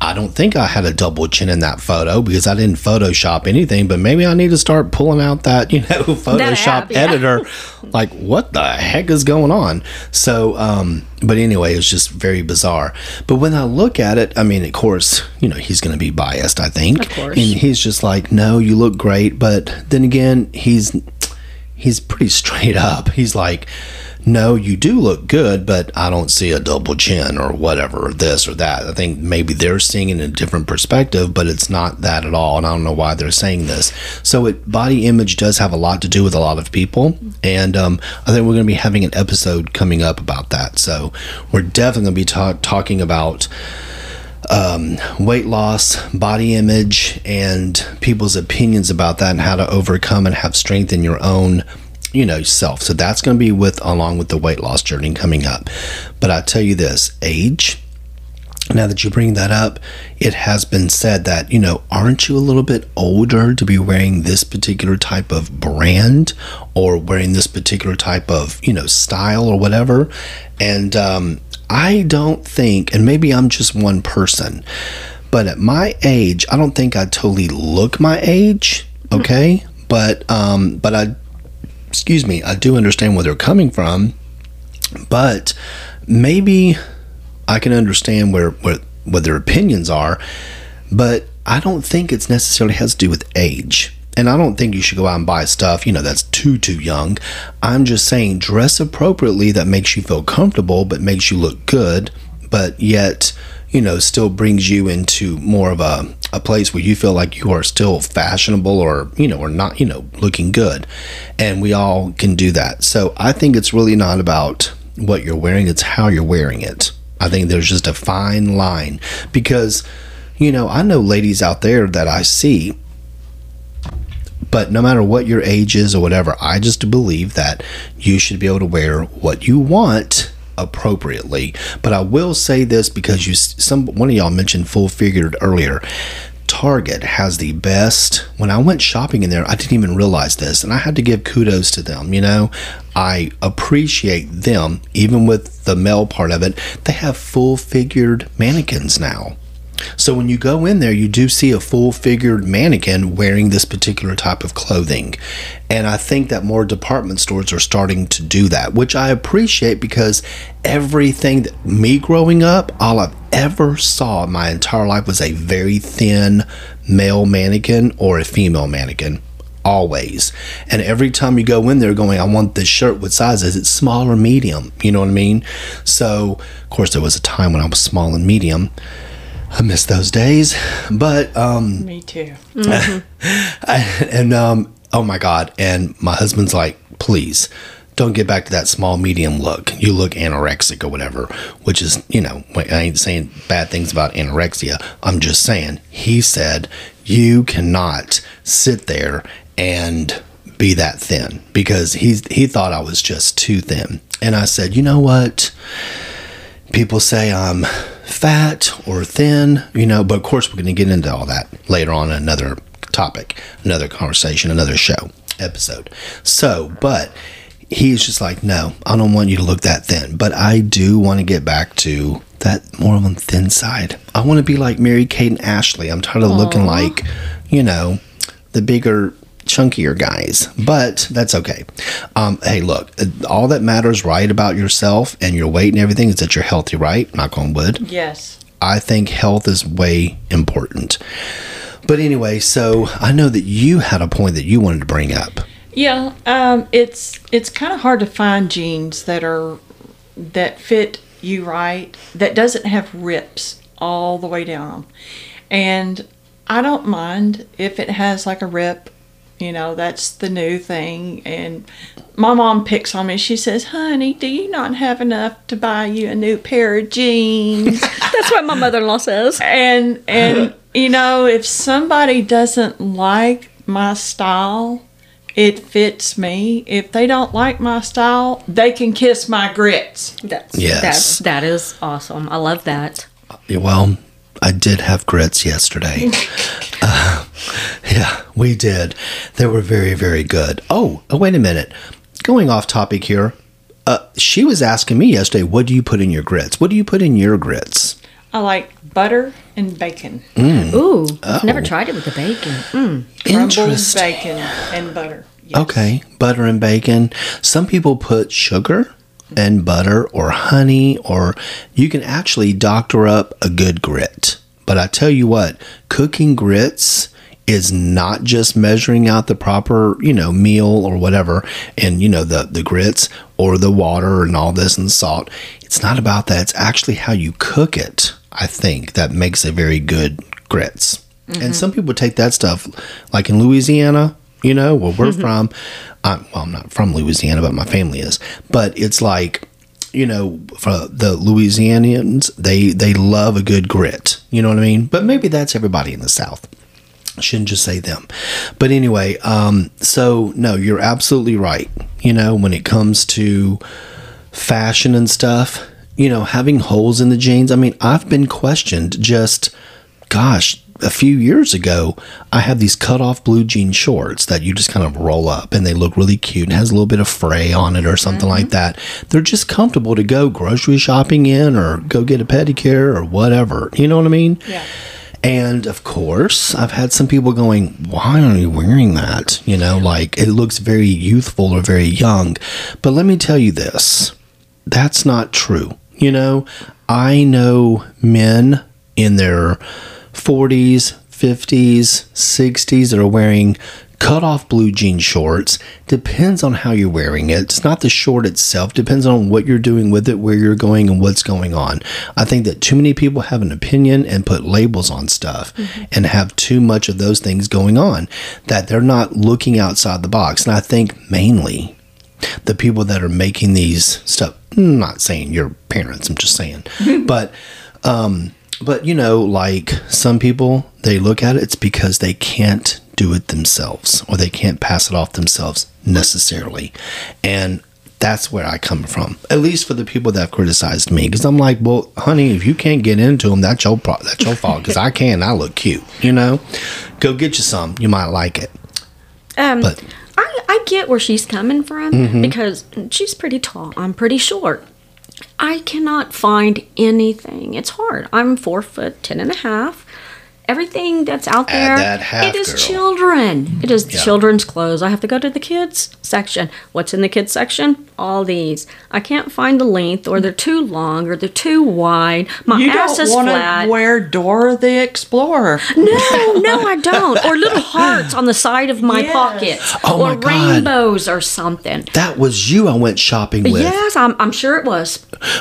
I don't think I had a double chin in that photo because I didn't Photoshop anything, but maybe I need to start pulling out that, you know, Photoshop app, yeah. editor. like, what the heck is going on? So, um, but anyway, it's just very bizarre. But when I look at it, I mean, of course, you know, he's going to be biased, I think. Of course. And he's just like, no, you look great. But then again, he's he's pretty straight up. He's like, no, you do look good, but I don't see a double chin or whatever, or this or that. I think maybe they're seeing it in a different perspective, but it's not that at all. And I don't know why they're saying this. So, it, body image does have a lot to do with a lot of people. And um, I think we're going to be having an episode coming up about that. So, we're definitely going to be ta- talking about um, weight loss, body image, and people's opinions about that and how to overcome and have strength in your own, you know, self. So that's going to be with along with the weight loss journey coming up. But I tell you this, age. Now that you bring that up, it has been said that, you know, aren't you a little bit older to be wearing this particular type of brand or wearing this particular type of, you know, style or whatever? And um, I don't think, and maybe I'm just one person, but at my age, I don't think I totally look my age, okay? But, um, but I, excuse me, I do understand where they're coming from, but maybe I can understand where, where what their opinions are, but I don't think it's necessarily has to do with age. And I don't think you should go out and buy stuff, you know, that's too too young. I'm just saying dress appropriately that makes you feel comfortable but makes you look good, but yet, you know, still brings you into more of a, a place where you feel like you are still fashionable or, you know, or not, you know, looking good. And we all can do that. So I think it's really not about what you're wearing, it's how you're wearing it. I think there's just a fine line because, you know, I know ladies out there that I see, but no matter what your age is or whatever, I just believe that you should be able to wear what you want appropriately. But I will say this because you some one of y'all mentioned full figured earlier. Target has the best. When I went shopping in there, I didn't even realize this, and I had to give kudos to them. You know, I appreciate them, even with the male part of it. They have full figured mannequins now. So when you go in there, you do see a full figured mannequin wearing this particular type of clothing. And I think that more department stores are starting to do that, which I appreciate because everything that me growing up, all I've ever saw in my entire life was a very thin male mannequin or a female mannequin always. And every time you go in there going, I want this shirt, what size is it? Small or medium? You know what I mean? So, of course, there was a time when I was small and medium. I miss those days, but um, Me too. and um, oh my god! And my husband's like, please don't get back to that small medium look. You look anorexic or whatever, which is you know I ain't saying bad things about anorexia. I'm just saying he said you cannot sit there and be that thin because he's he thought I was just too thin, and I said, you know what? people say I'm fat or thin, you know, but of course we're going to get into all that later on in another topic, another conversation, another show episode. So, but he's just like, no, I don't want you to look that thin, but I do want to get back to that more on the thin side. I want to be like Mary Kate and Ashley. I'm tired of looking like, you know, the bigger chunkier guys, but that's okay. Um, hey, look, all that matters right about yourself and your weight and everything is that you're healthy, right? Knock on wood. Yes. I think health is way important. But anyway, so I know that you had a point that you wanted to bring up. Yeah, um, it's it's kind of hard to find jeans that are that fit you right that doesn't have rips all the way down, and I don't mind if it has like a rip. You know, that's the new thing. And my mom picks on me. She says, "Honey, do you not have enough to buy you a new pair of jeans?" That's what my mother in law says. and and you know if somebody doesn't like my style it fits me if they don't like my style they can kiss my grits That's, Yes. That, that is awesome. I love that. Yeah, Well, I did have grits yesterday. uh, yeah, we did. They were very, very good. Oh, oh, wait a minute. Going off topic here. Uh, she was asking me yesterday, what do you put in your grits? What do you put in your grits? i like butter and bacon Ooh, I've never Oh. tried it with the bacon. Mm. crumbled Interesting. bacon and butter yes. Okay, butter and bacon. Some people put sugar and butter or honey, or you can actually doctor up a good grit. But I tell you what, cooking grits is not just measuring out the proper, you know, meal or whatever, and you know the the grits or the water and all this and salt. It's not about that. It's actually how you cook it. I think that makes a very good grits. And mm-hmm. some people take that stuff, like in Louisiana, you know, where we're from. I'm, well, I'm not from Louisiana, but my family is. But it's like, you know, for the Louisianians, they they love a good grit. You know what I mean? But maybe that's everybody in the South. I shouldn't just say them. But anyway, um, so no, you're absolutely right. You know, when it comes to fashion and stuff, you know, having holes in the jeans. I mean, I've been questioned just, gosh, a few years ago, I had these cut off blue jean shorts that you just kind of roll up and they look really cute and has a little bit of fray on it or something like mm-hmm. that. They're just comfortable to go grocery shopping in or go get a pedicure or whatever. You know what I mean? Yeah. And of course, I've had some people going, Why are you wearing that? You know, like it looks very youthful or very young. But let me tell you this that's not true. You know, I know men in their 40s, 50s, 60s that are wearing cut off blue jean shorts. Depends on how you're wearing it. It's not the short itself, depends on what you're doing with it, where you're going, and what's going on. I think that too many people have an opinion and put labels on stuff and have too much of those things going on that they're not looking outside the box. And I think mainly the people that are making these stuff. I'm not saying your parents. I'm just saying, but um, but you know, like some people, they look at it. It's because they can't do it themselves, or they can't pass it off themselves necessarily, and that's where I come from. At least for the people that have criticized me, because I'm like, well, honey, if you can't get into them, that's your pro- that's your fault. Because I can, I look cute, you know. Go get you some. You might like it. Um, But- Mm-hmm. I, I get where she's coming from because she's pretty tall. I'm pretty short. I cannot find anything. It's hard. I'm four foot ten and a half. Everything that's out there, that half, it is girl. children. It is Yeah. children's clothes. I have to go to the kids section. What's in the kids section? All these. I can't find the length, or they're too long, or they're too wide. My You ass don't is want flat. to wear Dora the Explorer. No, no, I don't. Or little hearts on the side of my Yes. pockets. Oh, or my God. rainbows or something. That was you. I went shopping with. Yes, I'm, I'm sure it was.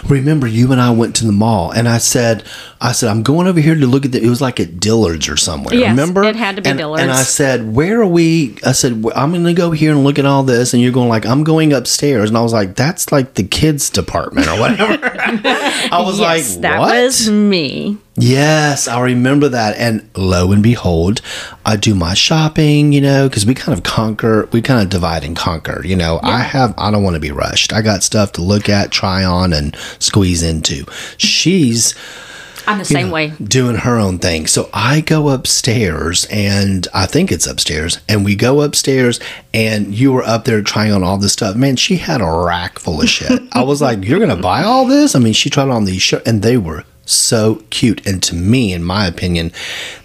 remember you and I went to the mall and I said I said I'm going over here to look at the it was like at Dillard's or somewhere Yes, remember it had to be and, Dillard's. and I said where are we I said I'm going to go here and look at all this and you're going like I'm going upstairs and I was like that's like the kids department or whatever I was yes, like that what was me. Yes, I remember that. And lo and behold, I do my shopping, you know, because we kind of conquer, we kind of divide and conquer, you know. I have, I don't want to be rushed. I got stuff to look at, try on, and squeeze into. She's I'm the same way. doing her own thing. So I go upstairs, and I think it's upstairs, and we go upstairs, and you were up there trying on all this stuff. Man, she had a rack full of shit. I was like, "You're gonna buy all this?" I mean, she tried on these shirts, and they were so cute. And to me, in my opinion,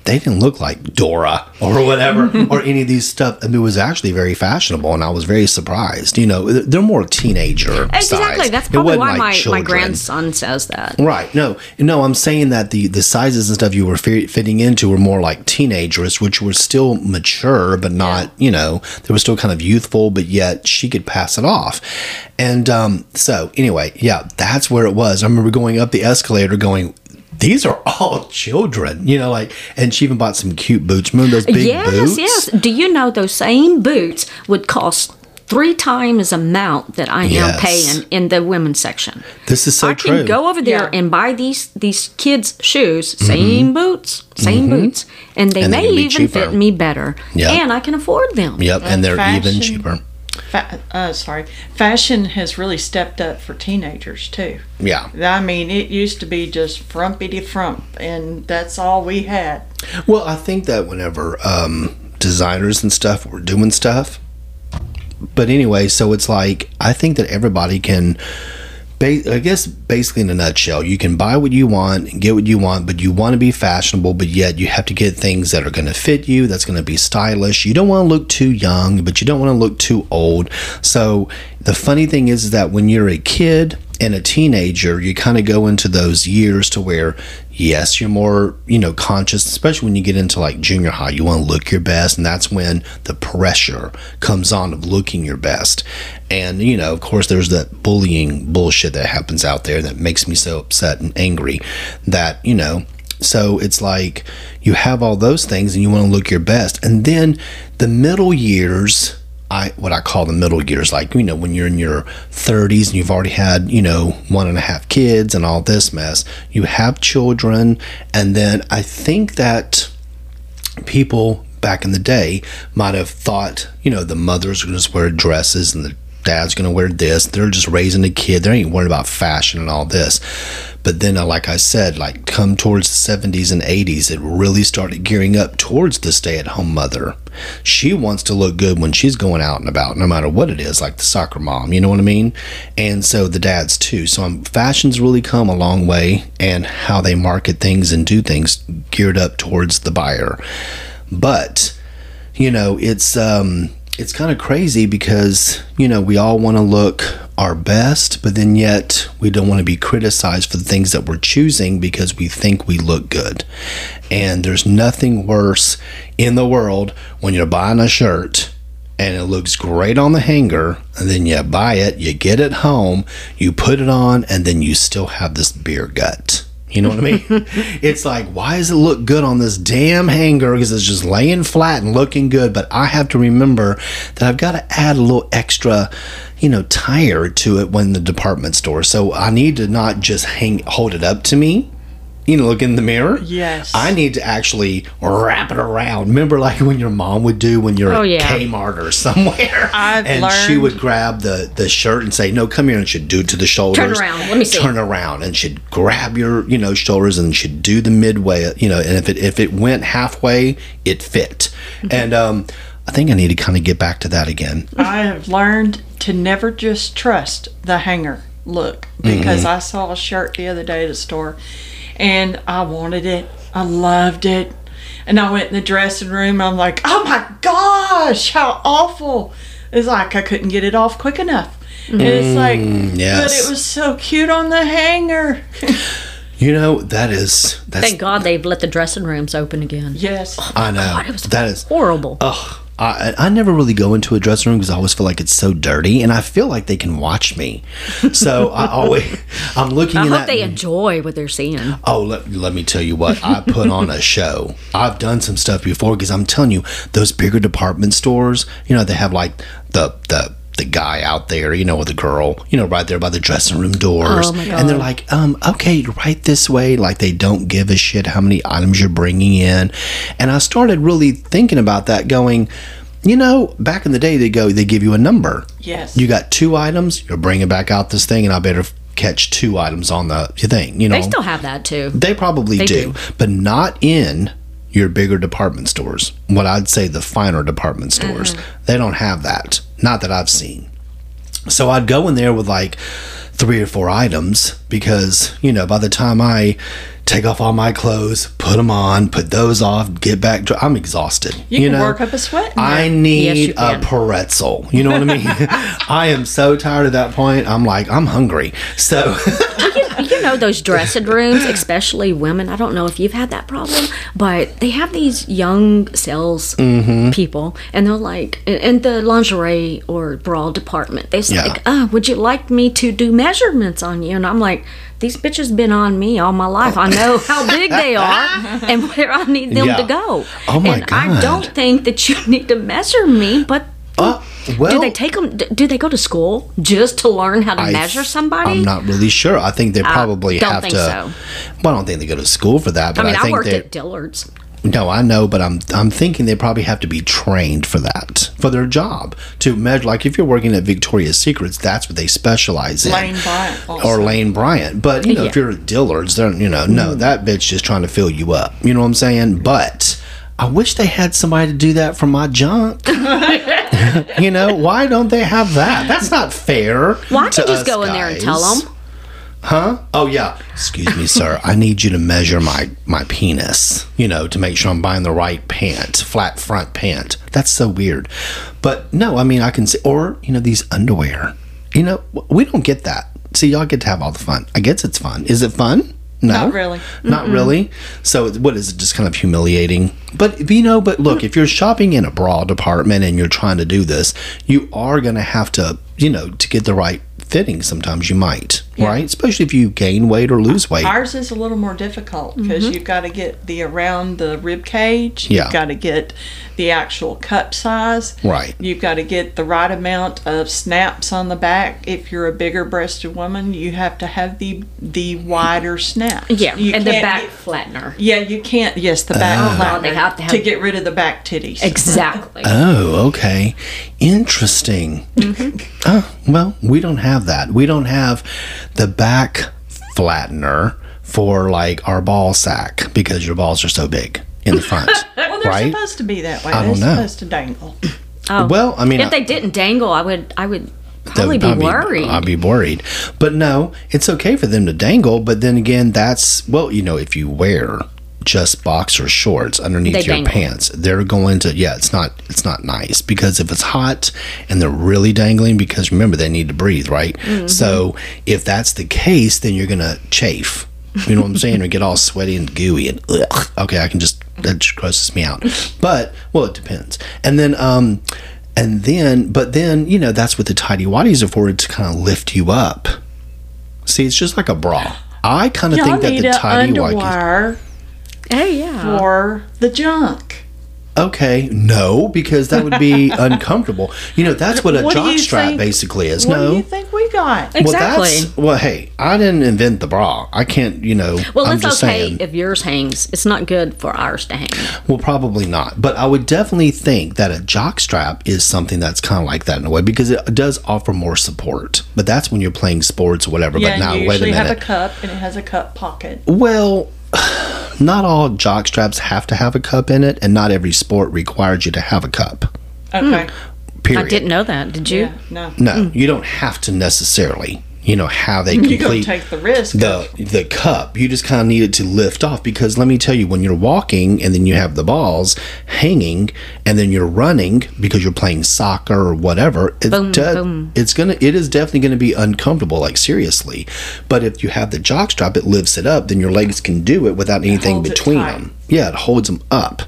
they didn't look like Dora or whatever or any of these stuff. I mean, it was actually very fashionable, and I was very surprised. You know, they're more teenager. Exactly. size. That's probably why like my, my grandson says that. Right. No, no, I'm saying that the the sizes and stuff you were fitting into were more like teenagers, which were still mature, but not, you know, they were still kind of youthful, but yet she could pass it off. And um, so, anyway, yeah, that's where it was. I remember going up the escalator going, these are all children, you know, like, and she even bought some cute boots. Remember those big yes, boots? yes. Yes. Do you know those same boots would cost three times amount that I am Yes. paying in the women's section? This is so I true. I can go over there Yeah. and buy these these kids' shoes, same boots, same boots, and they Mm-hmm. And they may even cheaper. fit me better, Yep. and I can afford them. Yep, and they're even cheaper. Fa- uh, sorry, fashion has really stepped up for teenagers too. Yeah. I mean, it used to be just frumpy frump, and that's all we had. Well, I think that whenever um, designers and stuff were doing stuff, but anyway, so it's like I think that everybody can. Ba- I guess basically in a nutshell, you can buy what you want and get what you want, but you want to be fashionable, but yet you have to get things that are going to fit you, that's going to be stylish. You don't want to look too young, but you don't want to look too old. So the funny thing is that when you're a kid and a teenager, you kind of go into those years to where, yes, you're more, you know, conscious, especially when you get into like junior high. You want to look your best, and that's when the pressure comes on of looking your best. And, you know, of course, there's that bullying bullshit that happens out there that makes me so upset and angry that, you know, so it's like you have all those things and you want to look your best. And then the middle years, I what I call the middle years, like you know, when you're in your 30s and you've already had you know one and a half kids and all this mess, you have children, and then I think that people back in the day might have thought, you know, the mothers are going to wear dresses and the dad's going to wear this. They're just raising a kid. They ain't worried about fashion and all this. But then, uh, like I said, like come towards the 70s and 80s, it really started gearing up towards the stay at home mother. She wants to look good when she's going out and about, no matter what it is, like the soccer mom, you know what I mean? And so the dads too. So um, fashion's really come a long way, and how they market things and do things geared up towards the buyer. But you know, it's um it's kind of crazy because you know we all want to look our best, but then yet we don't want to be criticized for the things that we're choosing because we think we look good. And there's nothing worse in the world when you're buying a shirt and it looks great on the hanger, and then you buy it, you get it home, you put it on, and then you still have this beer gut. You know what I mean? it's like, why does it look good on this damn hanger? Because it's just laying flat and looking good. But I have to remember that I've got to add a little extra, you know, tire to it when the department store. So I need to not just hang, hold it up to me. You know, look in the mirror. Yes. I need to actually wrap it around. Remember, like when your mom would do when you're Oh, at yeah. Kmart or somewhere, I've and she would grab the the shirt and say, "No, come here," and she'd do it to the shoulders. Turn around, let me see. Turn around, and she'd grab your you know shoulders and she'd do the midway. You know, and if it if it went halfway, it fit. Mm-hmm. And um, I think I need to kind of get back to that again. I have learned to never just trust the hanger look because Mm-hmm. I saw a shirt the other day at the store and I wanted it. I loved it. And I went in the dressing room. I'm like, oh my gosh, how awful. It's like I couldn't get it off quick enough. And it's like, but Mm, yes. it was so cute on the hanger. You know that is that's Thank God they've let the dressing rooms open again. yes. I know God, it was that is horrible. Ugh. I, I never really go into a dressing room because I always feel like it's so dirty, and I feel like they can watch me. So I always, I'm looking at I hope that. they enjoy what they're seeing. Oh, let, let me tell you what, I put on a show. I've done some stuff before because I'm telling you, those bigger department stores, you know, they have like the, the, the guy out there, you know, with the girl, you know, right there by the dressing room doors. Oh, And they're like, um, okay, right this way. Like they don't give a shit how many items you're bringing in. And I started really thinking about that going, you know, back in the day, they go, they give you a number. Yes. You got two items, you're bringing back out this thing, and I better catch two items on the thing, you know. They still have that too. They probably They do, do. but not in your bigger department stores. What I'd say the finer department stores. Mm-hmm. They don't have that. Not that I've seen. So I'd go in there with like three or four items because, you know, by the time I take off all my clothes, put them on, put those off, get back, dr- I'm exhausted. You, can know? work up a sweat. I need you a pretzel. You know what I mean? I am so tired at that point. I'm like, I'm hungry. So you know those dressing rooms, especially women. I don't know if you've had that problem, but they have these young sales Mm-hmm. people, and they're like in- the lingerie or bra department. They're Yeah. like, "Uh, would you like me to do measurements on you?" And I'm like. These bitches been on me all my life. I know how big they are and where I need them Yeah. to go. Oh my and I don't think that you need to measure me, but uh, well do they take them? Do they go to school just to learn how to I measure somebody? I'm not really sure. I think they probably don't have think to. so. Well, I don't think they go to school for that, but I mean, I I, think worked at Dillard's. No, I know, but I'm I'm thinking they probably have to be trained for that for their job to measure. Like if you're working at Victoria's Secrets, that's what they specialize in. Lane Bryant also. Or Lane Bryant, but you know, if you're at Dillard's, they're you know, no, that bitch just trying to fill you up. You know what I'm saying? But I wish they had somebody to do that for my junk. you know, why don't they have that? That's not fair. Why to can just us go in there and tell them. Huh? Oh yeah. Excuse me, sir. I need you to measure my my penis. You know, to make sure I'm buying the right pant, flat front pant. That's so weird. But no, I mean I can see, or you know, these underwear. You know, we don't get that. See, y'all get to have all the fun. I guess it's fun. Is it fun? No, Not really. Not really. So, what is it? Just kind of humiliating. But you know, but look, if you're shopping in a bra department and you're trying to do this, you are going to have to, you know, to get the right fitting. Sometimes you might, right? Especially if you gain weight or lose weight. Ours is a little more difficult because you've got to get the around the rib cage. Yeah. You've got to get the actual cup size. Right. You've got to get the right amount of snaps on the back. If you're a bigger breasted woman, you have to have the the wider snaps. Yeah, You and the back get- flattener. yeah, you can't. Yes, the back Ah. flattener they have to have- to get rid of the back titties. Exactly. Oh, okay. Interesting. Oh, well, we don't have that. We don't have the back flattener for like our ball sack because your balls are so big in the front. well, they're right? supposed to be that way. I they're don't know. supposed to dangle. Oh, Well, I mean, if they didn't dangle, I would, I would probably be I'd worried. I'd be worried. But no, it's okay for them to dangle. But then again, that's, well, you know, if you wear just boxer shorts underneath They your dangle. pants, they're going to, yeah, it's not, it's not nice because if it's hot and they're really dangling, because remember, they need to breathe, right? Mm-hmm. So if that's the case, then you're going to chafe. You know what I'm saying? Or get all sweaty and gooey and ugh. Okay, I can just that just grosses me out. But well, it depends. And then um, and then but then you know that's what the tidy whities are for to kind of lift you up. See, it's just like a bra. I kind of think that the tidy white. Underwire Hey, yeah. for the junk. Okay, no, because that would be uncomfortable. You know, that's what a What jock strap think- basically is. No. What no. do you think we got? Exactly. Well, that's well. Hey, I didn't invent the bra. I can't. You know. well, I'm it's just okay saying. if yours hangs. It's not good for ours to hang. Well, probably not. But I would definitely think that a jock strap is something that's kind of like that in a way because it does offer more support. But that's when you're playing sports or whatever. Yeah, but now, you wait a usually have a cup and it has a cup pocket. well, not all jock straps have to have a cup in it, and not every sport requires you to have a cup. Okay. Period. I didn't know that. Did you? Yeah. No. No, you don't have to necessarily. You know You gonna complete take the risk. the the cup. You just kind of need it to lift off because let me tell you when you're walking and then you have the balls hanging and then you're running because you're playing soccer or whatever it Boom, does- boom. it's gonna it is definitely gonna be uncomfortable like seriously. But if you have the jock strap it lifts it up then your legs can do it without anything it between them. Yeah it holds them up.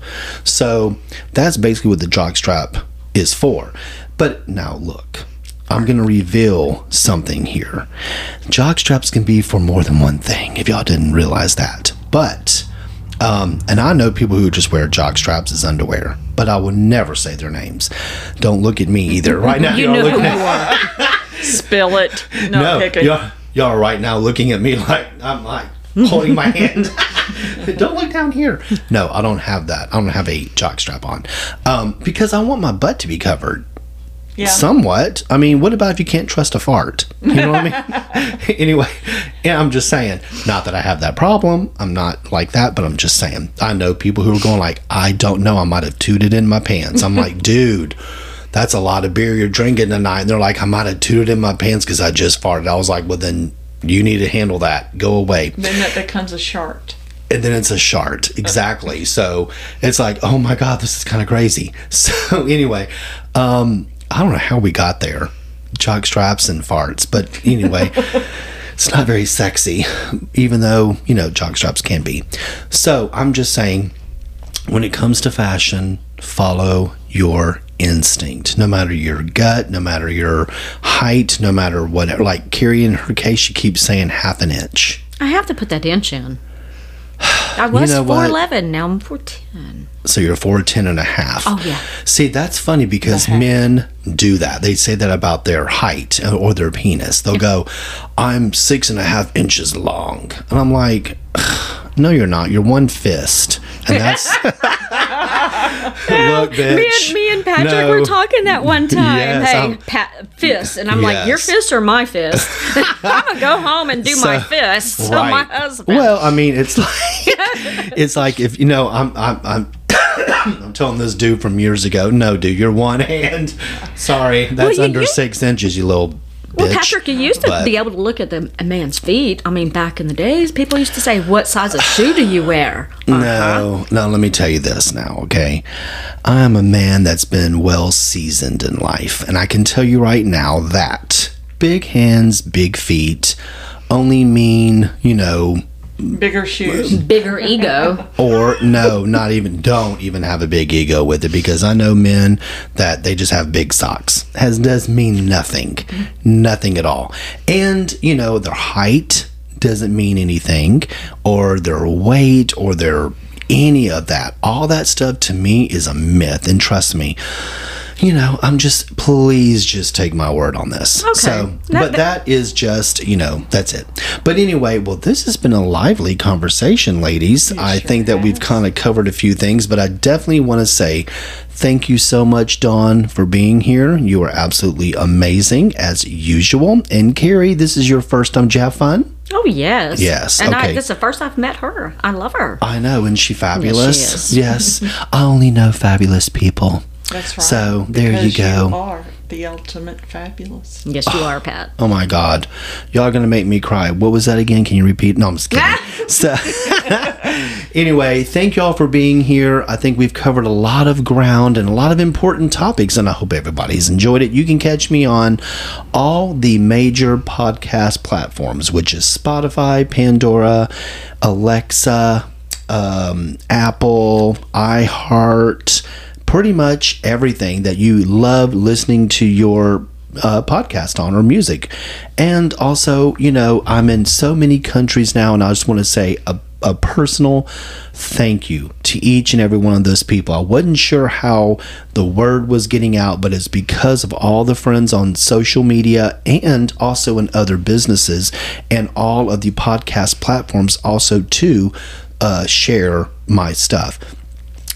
So that's basically what the jock strap is for. But now look I'm going to reveal something here. Jock straps can be for more than one thing, if y'all didn't realize that. But, um, and I know people who just wear jock straps as underwear, but I will never say their names. Don't look at me either. Right now, You y'all know looking who at- you are. Spill it. No, no, y'all, y'all are right now looking at me like I'm like holding my hand. don't look down here. No, I don't have that. I don't have a jock strap on um, because I want my butt to be covered. Yeah. Somewhat. I mean, what about if you can't trust a fart? You know what I mean? anyway, yeah, I'm just saying. Not that I have that problem. I'm not like that, but I'm just saying. I know people who are going like, I don't know. I might have tooted in my pants. I'm like, dude, that's a lot of beer you're drinking tonight. And they're like, I might have tooted in my pants because I just farted. I was like, well, then you need to handle that. Go away then that becomes a shart. and then it's a shart exactly so it's like oh my god this is kind of crazy so anyway um i don't know how we got there jock straps and farts but anyway it's not very sexy even though you know jock straps can be so i'm just saying when it comes to fashion follow your instinct no matter your gut no matter your height no matter whatever like Keri in her case she keeps saying half an inch I have to put that inch in. I was know what? 4'11, now I'm 4'10. So you're four ten and a half. Oh, yeah. See, that's funny because men do that. They say that about their height or their penis. They'll go, "I'm six and a half inches long," and I'm like, "No, you're not. You're one fist." And that's look, bitch. Me and, me and Patrick No. were talking that one time. Yes, hey, pat, fist. And I'm like, your fist or my fist? I'm going to go home and do my So- fist. So my husband. Well, I mean, it's like it's like if you know, I'm I'm I'm. I'm telling this dude from years ago, no, dude, you're one hand. Sorry, that's you- under six inches, you little bitch. Well, Patrick, you used to But- be able to look at the, a man's feet. I mean, back in the days, people used to say, "What size of shoe do you wear?" No, uh-huh. no, let me tell you this now, okay? I am a man that's been well seasoned in life, and I can tell you right now that big hands, big feet only mean, you know, Bigger shoes. Bigger ego. or no, not even, don't even have a big ego with it because I know men that they just have big socks. Has does mean nothing, nothing at all. And, you know, their height doesn't mean anything, or their weight, or their any of that. All that stuff to me is a myth. And trust me, you know, I'm just please just take my word on this. Okay. So, but that is just, you know, that's it. But anyway, well, this has been a lively conversation, ladies. I think that we've kind of covered a few things, but I definitely want to say thank you so much, Dawn, for being here. You are absolutely amazing as usual. And Keri, this is your first time. Did you have fun? Oh yes. Yes, And I, okay. this is the first I've met her. I love her. I know, and she fabulous. is. yes, I only know fabulous people. That's right. So, there you go. You are the ultimate fabulous. Yes, you are, Pat. Oh my God, y'all are gonna make me cry. What was that again? Can you repeat? No, I'm just kidding. so, anyway, thank y'all for being here. I think we've covered a lot of ground and a lot of important topics, and I hope everybody's enjoyed it. You can catch me on all the major podcast platforms, which is Spotify, Pandora, Alexa, um, Apple, iHeart, pretty much everything that you love listening to your uh, podcast on or music. And also, you know, I'm in so many countries now, and I just want to say a a personal thank you to each and every one of those people. I wasn't sure how the word was getting out, but it's because of all the friends on social media and also in other businesses and all of the podcast platforms also to uh, share my stuff.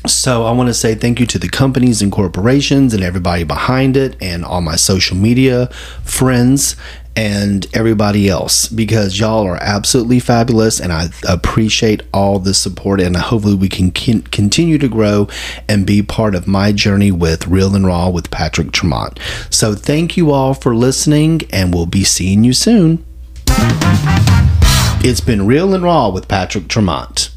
So I want to say thank you to the companies and corporations and everybody behind it and all my social media friends and everybody else because y'all are absolutely fabulous and I appreciate all the support and hopefully we can continue to grow and be part of my journey with Real and Raw with Patrick Tremont. So thank you all for listening and we'll be seeing you soon. It's been Real and Raw with Patrick Tremont.